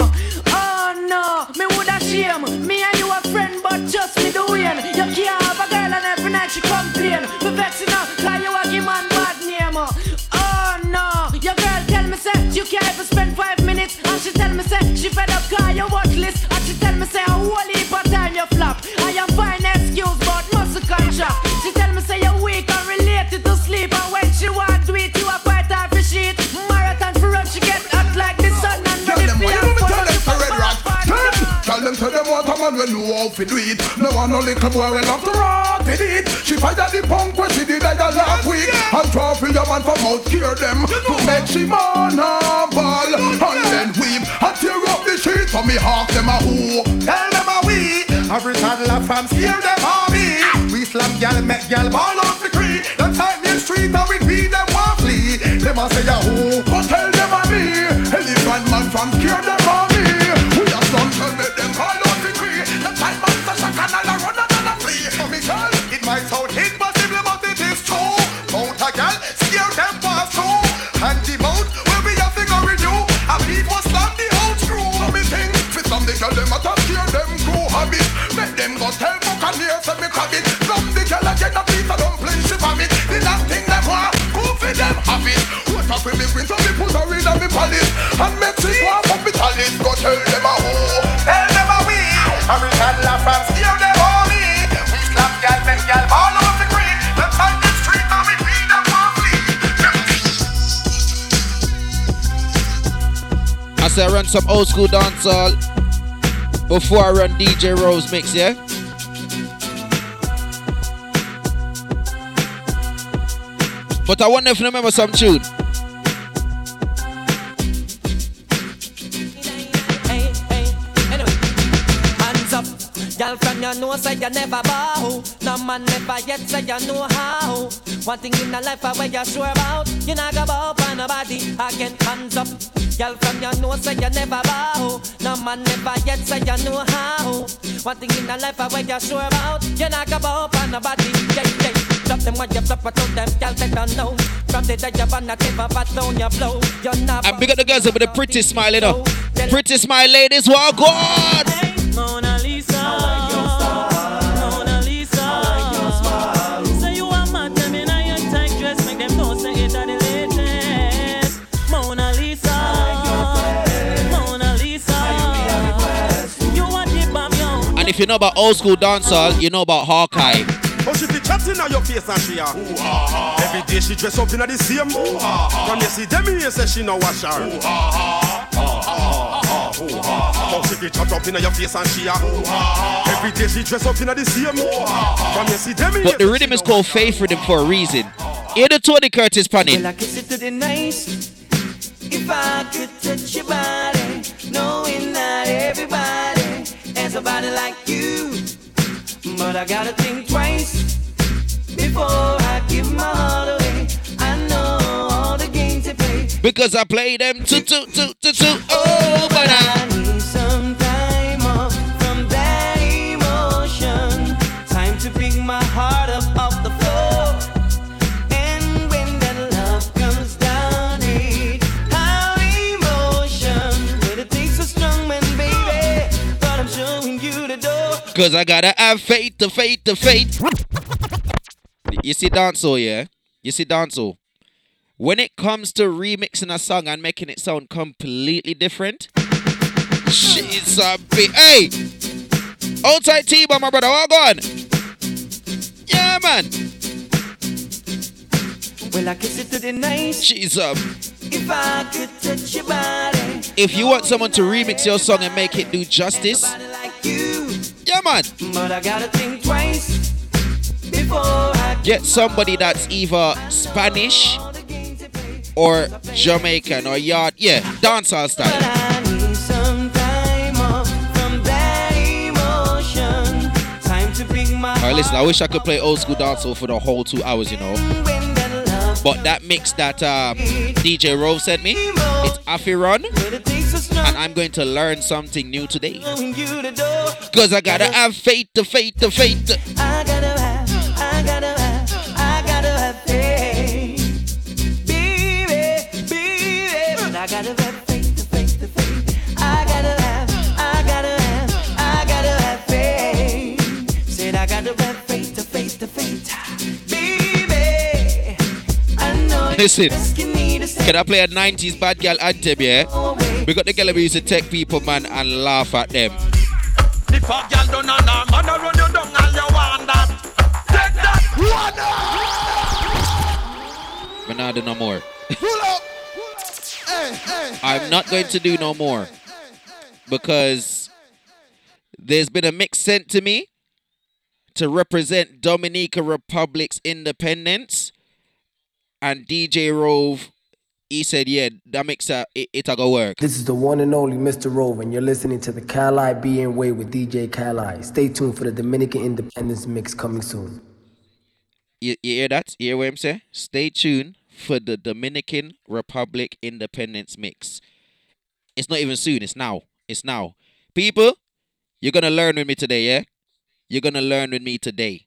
No, me woulda shame. Me and you a friend, but trust me way. You can't have a girl and every night she complain. Me vex enough, cause you a give man bad name. Oh no, your girl tell me say you can't even spend five minutes, and she tell me say she fed up cause watch list, and she tell me say a whole heap of time you flop. I am fine excuse, but muscle contract. Them a when know how to do it. No one no little boy will have to rot in it. She fired the punk when she did that last week. And draw for your man from out cure them to make she a ball and then weep and tear up the sheets for me half them a who. Tell them a we. Every toddler from scare them army. We slap gal, make gal ball off the tree. The time in street and we beat them one flee. Them a say a who, me. And. Go tell them a who, tell them a we. Them homie. We slap gal, gal all over the green. Let's the street we beat them flee. I say I run some old school dancehall before I run DJ Rove mix, yeah? But I wonder if you remember some tune. Girl from your nose say you never bow. No man never yet say you know how. One thing in the life I where you sure about, you not go bow for nobody. I Again, hands up, girl from your nose say you never bow. No man never yet say you know how. One thing in the life I where you sure about, you not go bow for nobody. Yeah, yeah. Drop them when you flop, I told them, girl, they don't know. From the day you're on of a down your blow. You're not. And big up the girls with the pretty smile, you know. Pretty smile ladies, walk on! Lisa. Mona if you know about old school dancehall, you know about Hawkeye. Oh, she be chatting on your face and she a ooh, ah, ah. Every day she dress up in a the same ooh, ah. ah. From you see them here say she no wash her ooh, ah, ah. ooh. Oh, she be chat up in your face and she a ooh. Every day she dress up in a the same ooh. From you see them here But the rhythm is called Faith Rhythm for a reason. Hear the Tony Curtis pan Well, I it. kiss it to the nice. If I could touch your body, knowing that everybody has a like you. But I gotta think twice before I give my heart away. I know all the games to play. Because I play them two, two, two, two, two. Oh, but I. need Because I gotta have faith, the faith, the faith. You see dancehall, yeah? You see dancehall. When it comes to remixing a song and making it sound completely different, she's a bit. Hey! Outside T-Bar, my brother, what on? Yeah, man. Well, I kiss it to the nice. She's um. If I could touch your body, If you want someone to remix your song and make it do justice, like you. Yeah, man. But I gotta think twice before I Get somebody that's either Spanish or Jamaican or yard, yeah, dancehall style. need some time off from that emotion. Time to pick my All right, listen. I wish I could play old school dancehall for the whole two hours, you know. But that mix that um, DJ Rove sent me, it's Afiron, and I'm going to learn something new today. showing you the door. Cause I gotta have faith, the faith, the faith. I gotta have, I gotta have, I gotta have faith. Baby, baby, I gotta have faith, the faith, the faith. I gotta have, I gotta have, I gotta have faith. Said I gotta have faith, the faith, the faith. Baby, I know Listen, asking me to say can I play a 90s bad girl anthem, yeah? We got the girl who used to take people, man, and laugh at them. A girl don't know man, I run you down and you want that. Take that. But now I do no more. Pull up. I'm not going to do no more because there's been a mix sent to me to represent Dominica Republic's independence, and DJ Rove he said, yeah, that makes a, it, it a go work. This is the one and only Mr. Rove, and you're listening to the Kalibbean Way with DJ Kali. Stay tuned for the Dominican Independence mix coming soon. You, you hear that? You hear what I'm saying? Stay tuned for the Dominican Republic Independence mix. It's not even soon, it's now. It's now. People, you're going to learn with me today, yeah? You're going to learn with me today.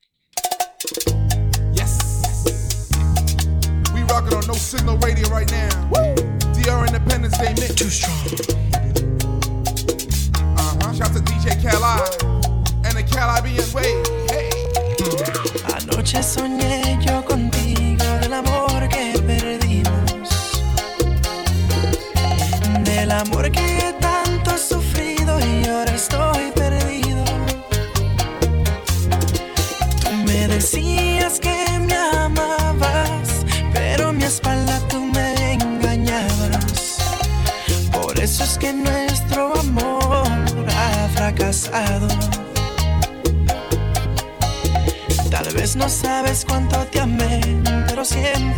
Signal Radio right now. Woo! DR Independence Day mix. Too strong. Uh huh. Shout to DJ Kali and the Cali Way. Hey. Anoche soñé yo contigo del amor que perdimos. Del amor que Tal vez no sabes cuánto te amé, pero siempre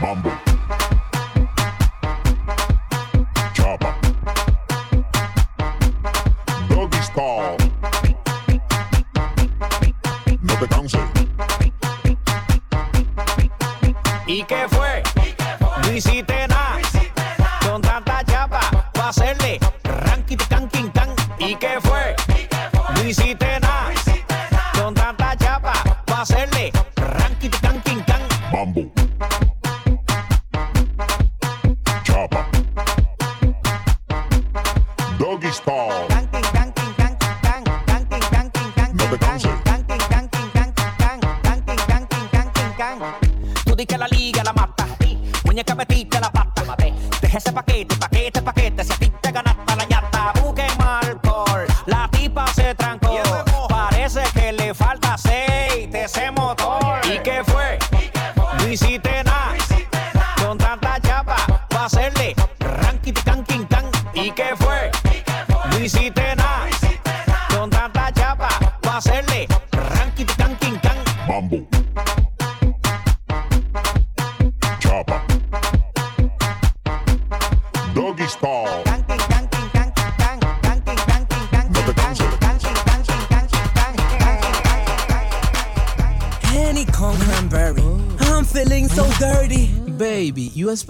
Bumble.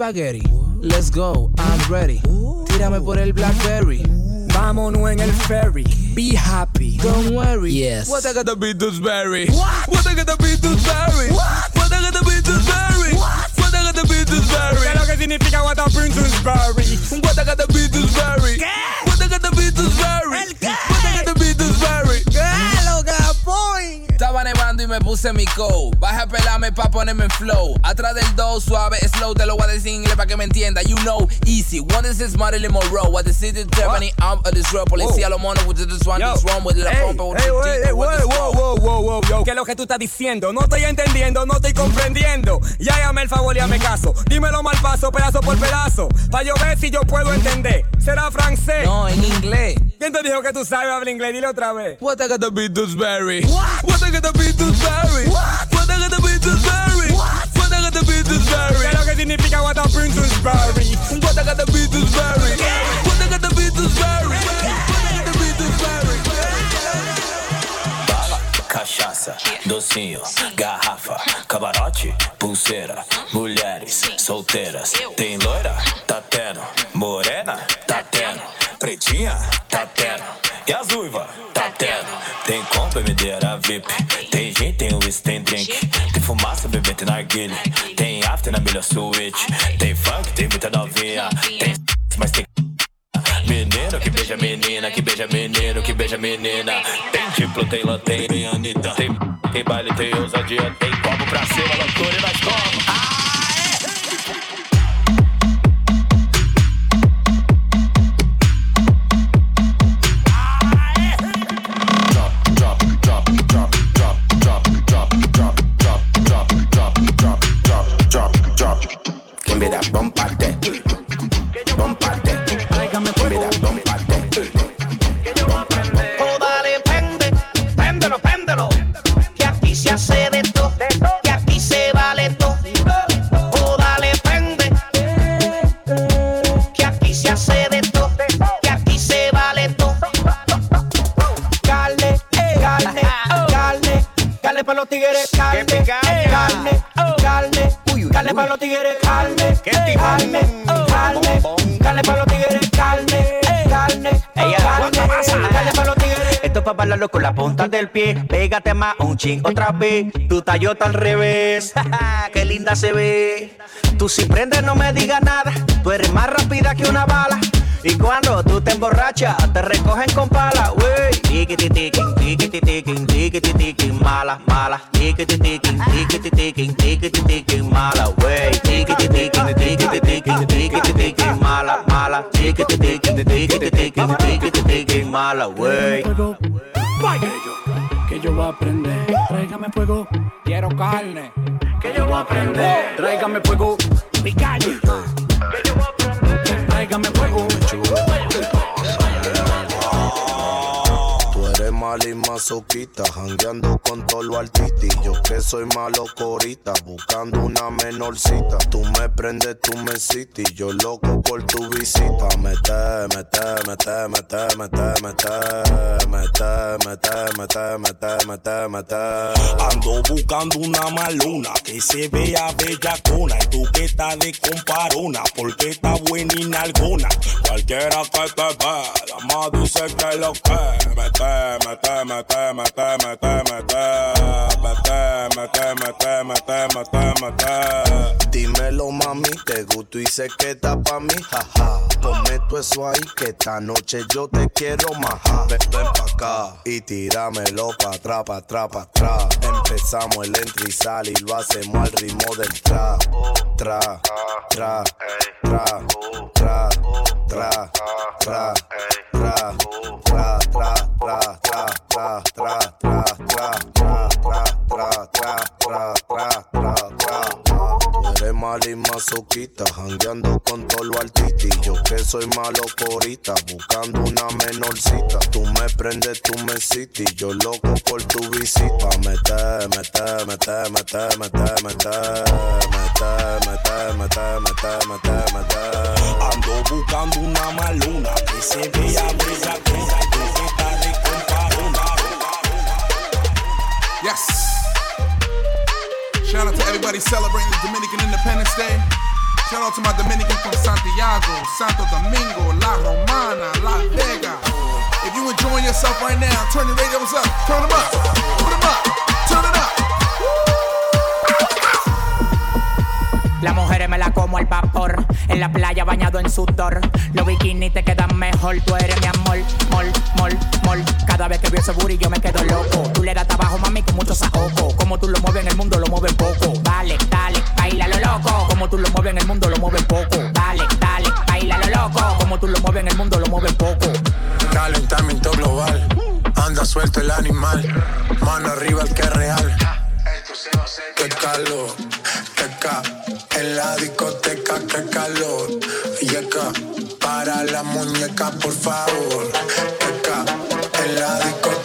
spaghetti. Let's go, I'm ready. Tírame por el Blackberry. Vámonos en el ferry. Be happy. Don't worry. Yes. What I gotta be Dewsbury? What? What I gotta be Dewsbury? What? What I gotta be Dewsbury? What? What I gotta be Dewsbury? ¿Qué es lo que significa what I bring Dewsbury? What I gotta be Dewsbury? ¿Qué? What I gotta be Dewsbury? ¿El qué? What I gotta be Dewsbury? ¿Qué? Lo que voy. Estaba nevando y me puse mi coat. Baja a pelarme pa' ponerme en flow. Atrás del do, suave, slow. Te lo voy a decir en inglés pa' que me entienda. You know, easy. One is this Marilyn Monroe. What the city Germany, I'm this road. Policía lo mono with this one, this one with la pompa. with the wow, wow, wow, wow, yo. ¿Qué es lo que tú estás diciendo? No estoy entendiendo, no estoy comprendiendo. Ya llame el favor y hazme caso. Dímelo mal paso, pedazo por pedazo. Pa' yo ver si yo puedo entender. ¿Será francés? No, en inglés. ¿Quién te dijo que tú sabes hablar inglés? Dile otra vez. What I gotta be Dewsbury? What I gotta be Dewsbury? What garrafa, camarote, pulseira, mulheres solteiras. Tem loira? Tá tendo. Morena? Tá tendo. Pretinha? Tá tendo. E as uivas? Tá tendo. Tem compra, medeira VIP. Tem gin, tem whisky, tem drink. Tem fumaça, bebê, tem narguilha. Tem after na melhor suíte. Tem funk, tem muita novinha. Tem mas tem Menino que beija menina, que beija menino, que beija menina. Tem diplo, tem tem tem Anitta. Tem, dia tem como pra ser uma loucura e nós como. Ah, é. hacer tigres, carne, carne, carne, carne para los tigres, carne, carne, carne, carne para los tigres. Esto es para bailarlo con la punta del pie. Pégate más un ching otra vez. Tu tallota al revés. Qué linda se ve. Tú si prendes no me digas nada. Tú eres más rápida que una bala. Y cuando tú te emborrachas, te recogen con pala, wey. Tiquiti tiquin, tiquiti tiquin, tiquiti tiquin, mala, mala. Tiquiti tiquin, tiquiti tiquin, tiquiti tiquin, mala, wey. Tiquiti tiquin, tiquiti tiquin, tiquiti tiquin, mala, mala. Tiquiti tiquin, tiquiti tiquin, tiquiti tiquin, mala, wey. Que yo voy a aprender. Tráigame fuego. Quiero carne. Que yo voy a aprender. Tráigame fuego. Picaña. Que yo voy a aprender. Tráigame fuego. Mal y masoquita, jangueando con todos los artistas. Y Yo que soy malo corita, buscando una menorcita. Tú me prendes, tú me citas y yo loco por tu visita. Mete, mete, mete, mete, mete, mete, mete, mete, mete, mete, mete, mete. Ando buscando una maluna que se vea bellacona y tú que estás de comparona porque está buena y nalgona. Cualquiera que te ve, la más dice que lo que mete, mete, matar, matar, matar, matar, matar. Matar, matar, matar, matar, matar, matar. Dímelo, mami, te gusto y sé que está pa' mí, jaja. Ponme tu eso ahí que esta noche yo te quiero majar. Ven, ven pa' acá y tíramelo pa' atrás, pa' atrás, pa' atrás. Empezamos el entra y sal y lo hacemos al ritmo del tra, tra, tra, tra, tra, tra, tra, tra. tra, tra, tra tra, tra, tra, tra, tra, tra, tra, tra, tra, tra, tra, tra, tra. Tú eres mal y masoquita, jangueando con todos los artistas. Y Yo que soy malo corita, buscando una menorcita. Tú me prendes, tú me citas y yo loco por tu visita. Mete, mete, mete, mete, mete, mete, mete, mete, mete, mete, mete, mete. Ando buscando una maluna que se vea de comparona. Yes. Shout out to everybody celebrating Dominican Independence Day. Shout out to my Dominican from Santiago, Santo Domingo, La Romana, La Vega. If you enjoying yourself right now, turn your radios up, turn them up, put them up, turn it up. Las mujeres me la como al vapor. En la playa bañado en sudor. Los bikinis te quedan mejor. Tú eres mi amor, mol, mol, mol. Cada vez que veo ese booty yo me quedo loco. Tú le das trabajo, mami, con mucho saoco. Como tú lo mueves en el mundo, lo mueves poco. Dale, dale, baila lo loco. Como tú lo mueves en el mundo, lo mueves poco. Dale, dale, baila lo loco. Como tú lo mueves en el mundo, lo mueves poco. Calentamiento global. Anda suelto el animal. Mano arriba el que es real. Qué calor, qué calor en la discoteca, que calor. Y acá, para la muñeca, por favor. Acá, en la discoteca.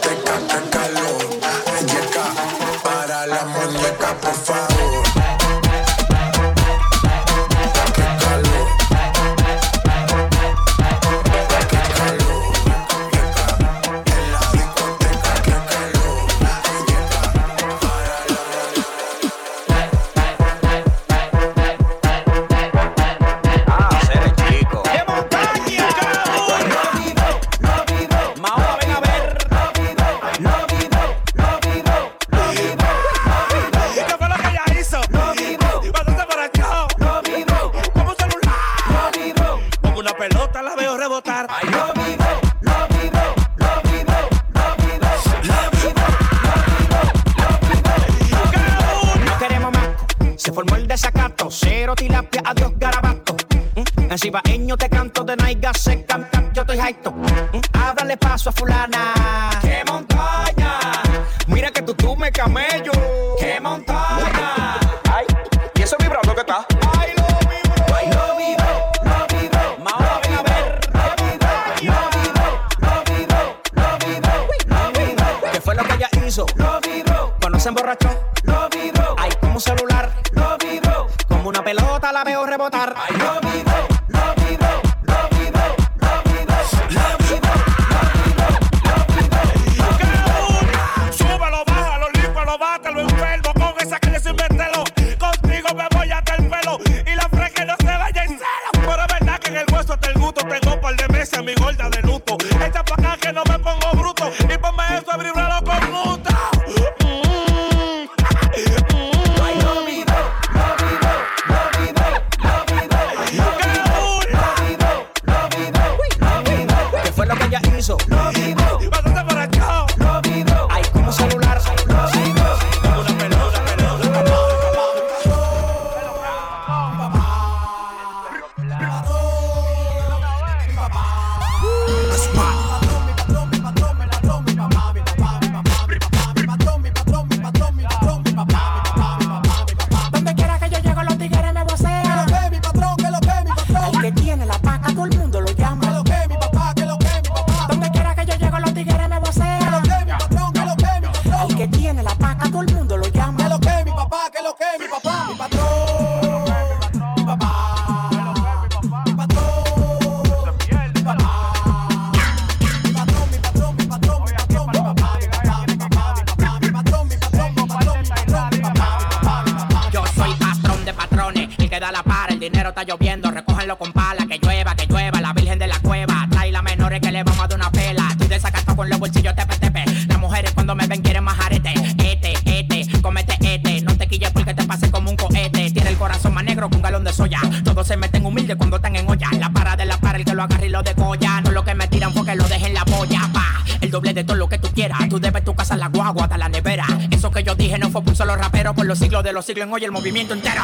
lo ciclen hoy el movimiento entero.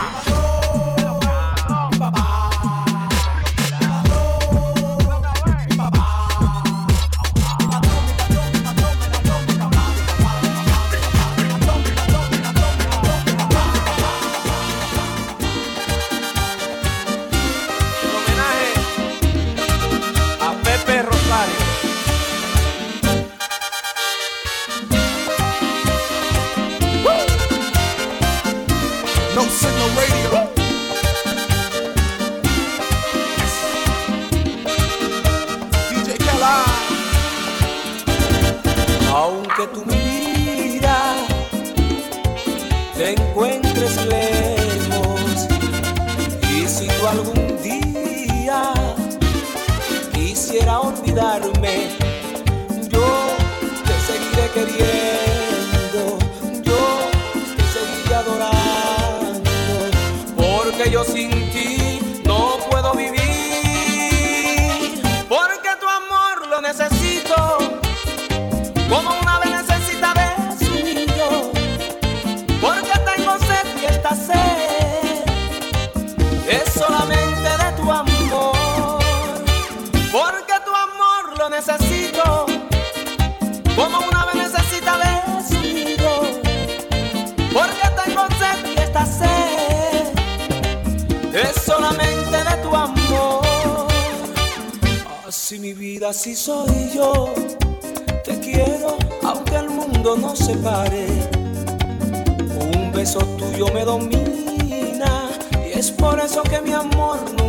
así soy yo. Te quiero aunque el mundo nos separe. Un beso tuyo me domina y es por eso que mi amor no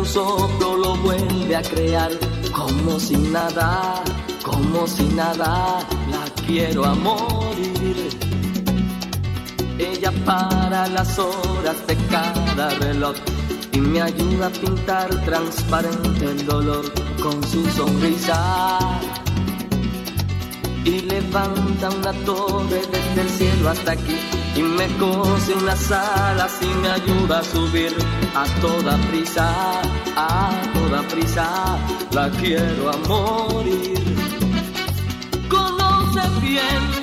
un soplo lo vuelve a crear, como si nada, como si nada, la quiero a morir. Ella para las horas de cada reloj y me ayuda a pintar transparente el dolor con su sonrisa. Y levanta una torre desde el cielo hasta aquí y me cose unas alas y me ayuda a subir a toda prisa, a toda prisa, la quiero a morir. Conoce bien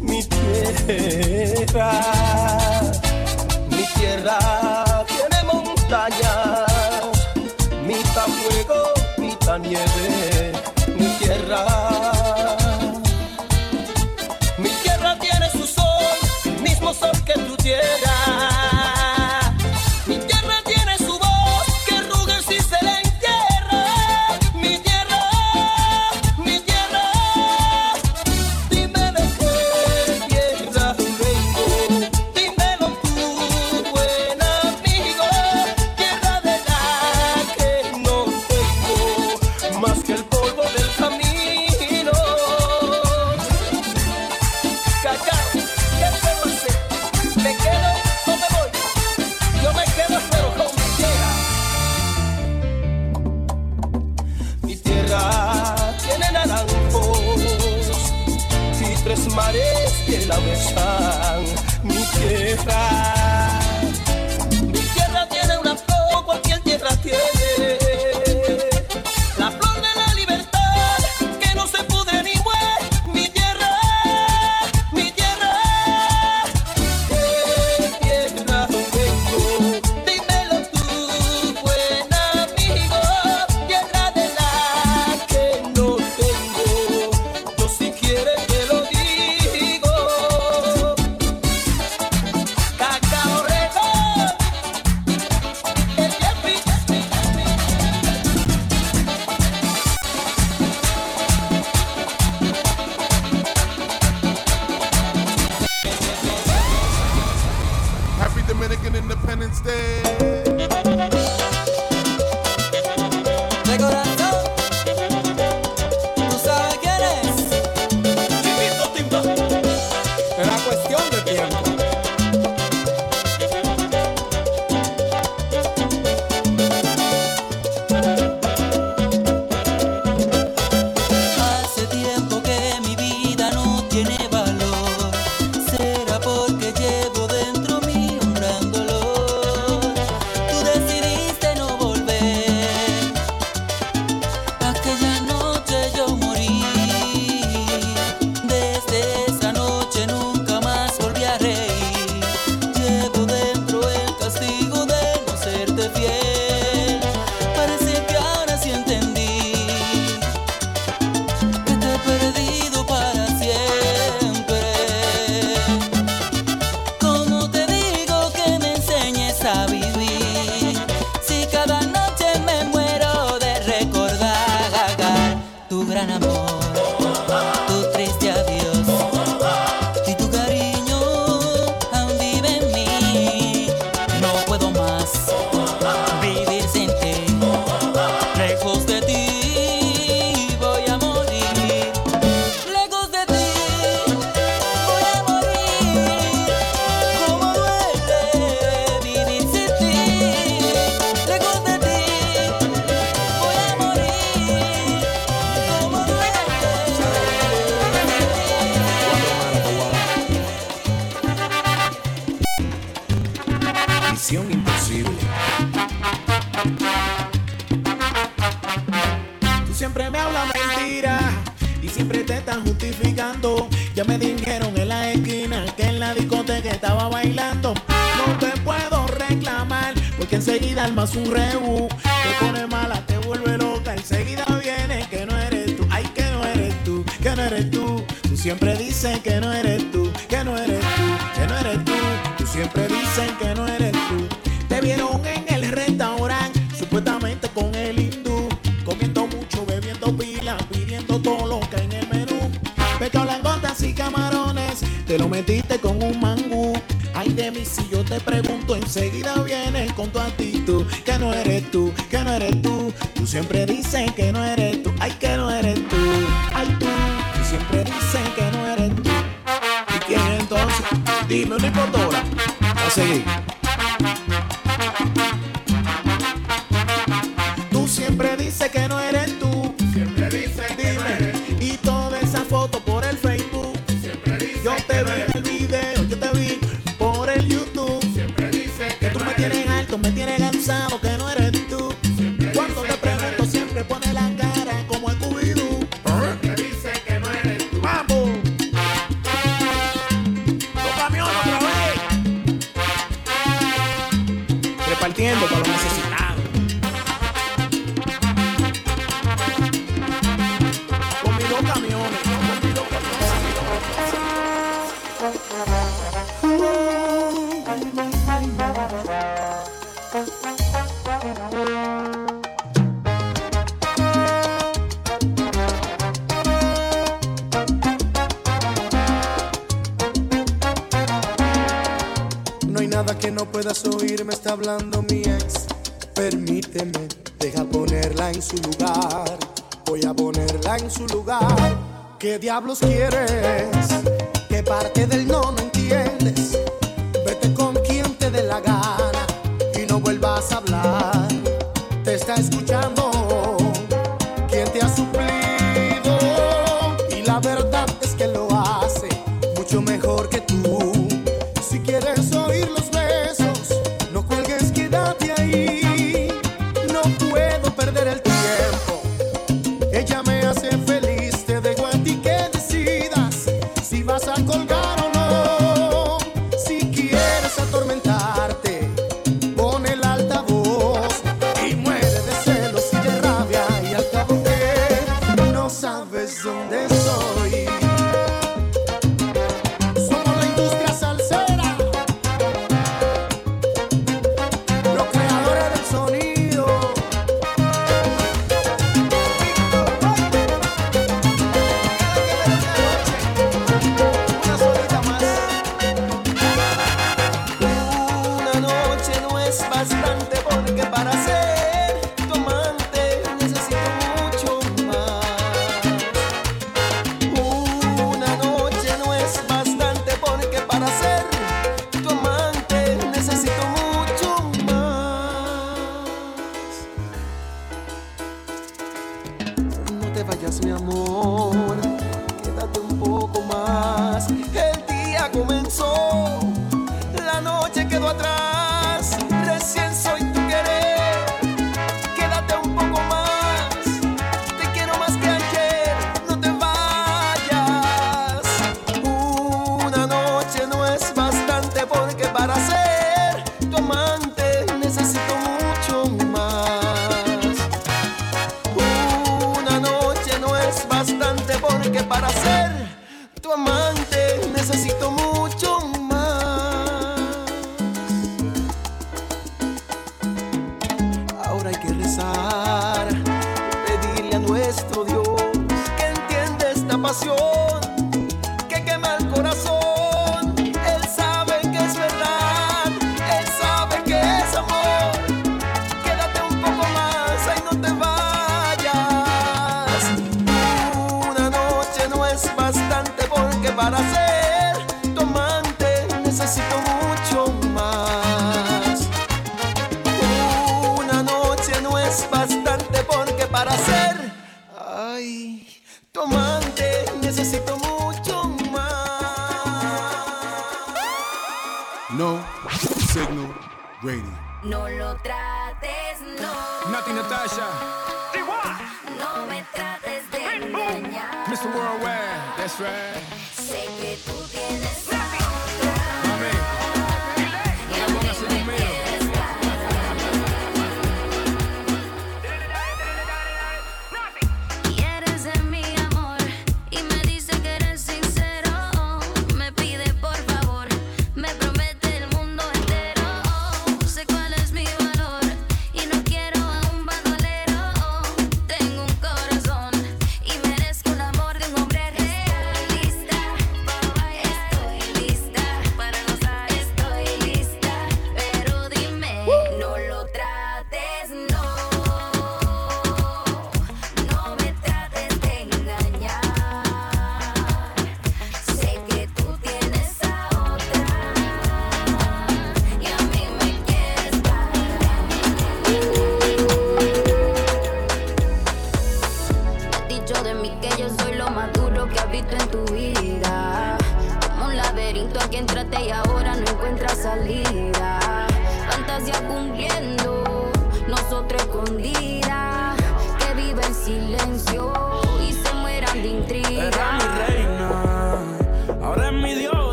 mi tierra. Mi tierra tiene montañas, mitad fuego, mitad nieve. mentira y siempre te están justificando. Ya me dijeron en la esquina que en la discoteca estaba bailando. No te puedo reclamar porque enseguida armas un rebu. Te pone mala, te vuelve loca. Enseguida viene que no eres tú. Ay, que no eres tú, que no eres tú. Tú siempre dices que no eres tú, que no eres tú, que no eres tú. Tú siempre dices que no eres tú. Te vieron en metiste con un mangú. Ay de mí si yo te pregunto, enseguida vienes con tu actitud. Que no eres tú, que no eres tú. Tú siempre dices que no eres tú. Ay que no eres tú, ay tú. Tú siempre dices que no eres tú. ¿Y quién entonces? Dime una hipodora. A seguir. diablos quieres? ¿Qué parte del nono?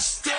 Stop.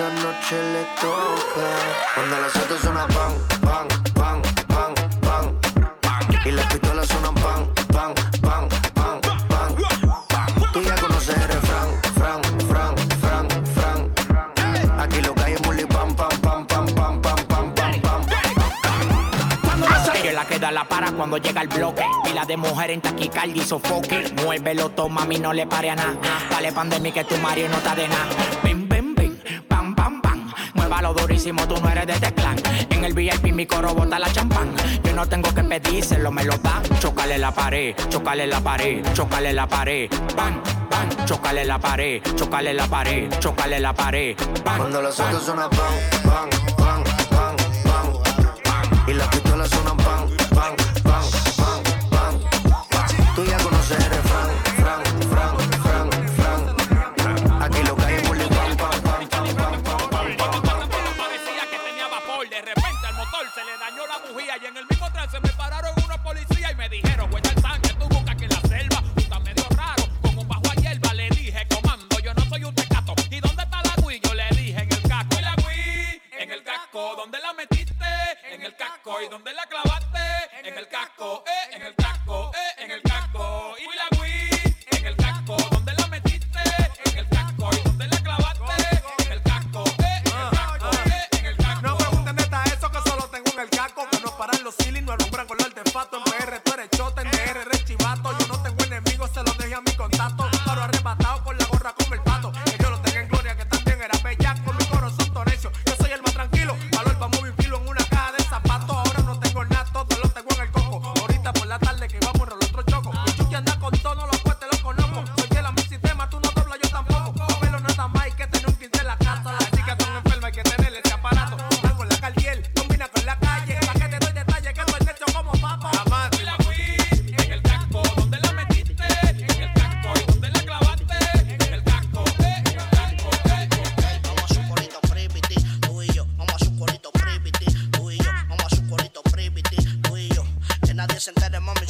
esa noche le toca. Cuando las otras suena pan, pan, pan, pan, pan, pan. Y las pistolas suenan pan, pan, pan, pan, pan. Tú ya conoces el refrán, fran, fran, fran, fran. Aquí lo cae en pam, pam, pam, pam, pam, pam, pam, pam, pam. Cuando la sale, la queda la para cuando llega el bloque. Y la de mujer en taquicardia y sofoque. Muévelo, toma, mí no le pare a nada. Dale pandemia que tu Mario no está de nada durísimo, tú no eres de este Teclán. En el VIP mi coro bota la champán. Yo no tengo que pedírselo, me lo dan. Chocale la pared, chocale la pared, chocale la pared. Bang, bang, chocale la pared, chocale la pared, chocale la pared. Bang, Cuando los autos suenan bang, bang, bang, bang, bang. Y las pistolas suenan now this and that, mama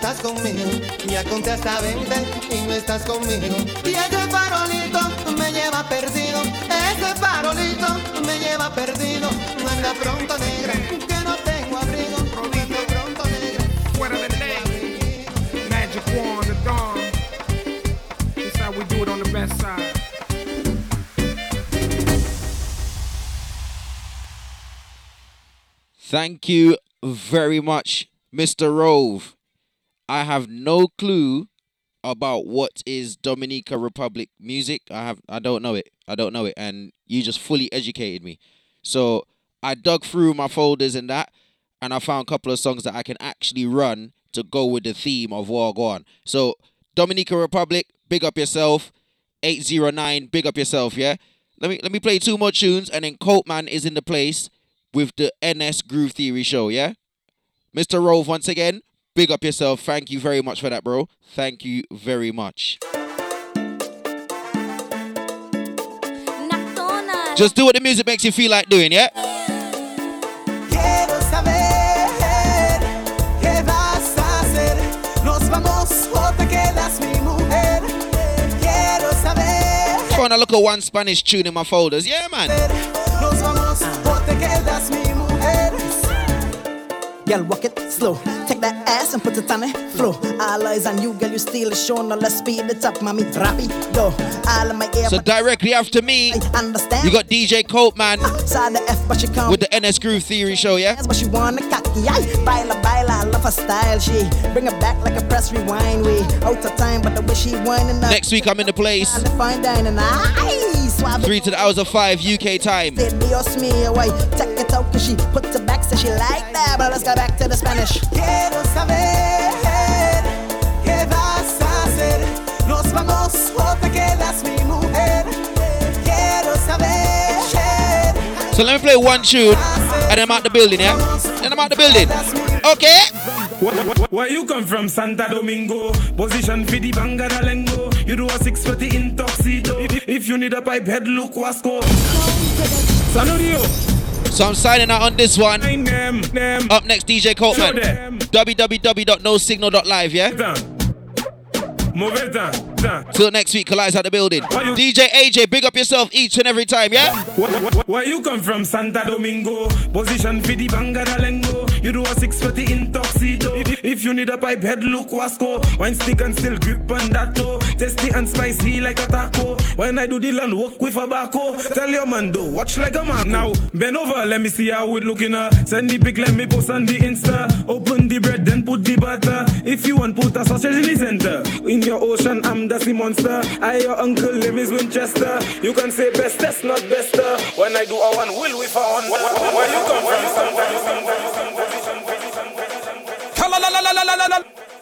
Estás conmigo. Ya conté hasta 20 y no estás conmigo. Y ese farolito me lleva perdido. Ese farolito me lleva perdido. Anda pronto negra, que no tengo abrigo. Anda pronto negra. Fuera de ley. Magic wand, the dawn. This how we do it on the best side. Thank you very much, Mr. Rove. I have no clue about what is Dominica Republic music. I have I don't know it. I don't know it and you just fully educated me. So I dug through my folders and that and I found a couple of songs that I can actually run to go with the theme of War Gone. So Dominica Republic, big up yourself. 809, big up yourself, yeah? Let me let me play two more tunes and then Coatman is in the place with the NS Groove Theory show, yeah? Mr. Rove, once again, big up yourself. Thank you very much for that, bro. Thank you very much. Just do what the music makes you feel like doing, yeah? Trying to look at one Spanish tune in my folders. Yeah, man. Girl, walk it slow. Take that ass and put it on the floor. All eyes on you, girl. You steal the show. Now let's speed it up, mommy. Rapido. All in my ear. So directly after me, understand. you got DJ Coatman ah, Side the F, but she come. with the NS Groove Theory show, yeah? But she wanna cocky, aye. Baila, baila, I love her style. She bring her back like a press rewind. We out of time, but the way she winding up. Next week I'm in the place. And the fine dining, aye. Three to the hours of five UK time. Said, Dios mío, why? Check it out, cause she put it back, so she like that. But let's go back to the Spanish. Quiero saber qué vas a hacer. Nos vamos o te quedas mi mujer. Quiero saber. So let me play one tune and I'm out the building, yeah? Then I'm out the building. Okay? Where, where you come from, Santa Domingo? Position for the bangadalengo. You do a six for the intoxido. If, if you need a pipe head, look Wasco. Sanudio. So I'm signing out on this one. Up next, DJ Coatman. www.nosignal.live, yeah? Move it down. Till next week, Kali's at the building. DJ AJ, big up yourself each and every time, yeah? Where, where you come from, Santa Domingo? Position for the bangadalengo. You do a 640 in tuxedo. If, you need a pipe head, look Wasco. Wine stick and still grip on that toe. Tasty and spicy like a taco. When I do the land work with a bacco. Tell your man do, watch like a man. Now, bend over, let me see how it looking. Uh. Send the pic, let me post on the Insta. Open the bread, then put the butter. If you want, put a sausage in the center. In your ocean, I'm the sea monster. I your uncle, name is Winchester. You can say best, that's not bester. When I do a one, will we found. Where, where, where you come from?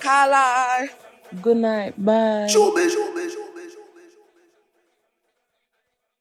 Kala. Good night. Bye.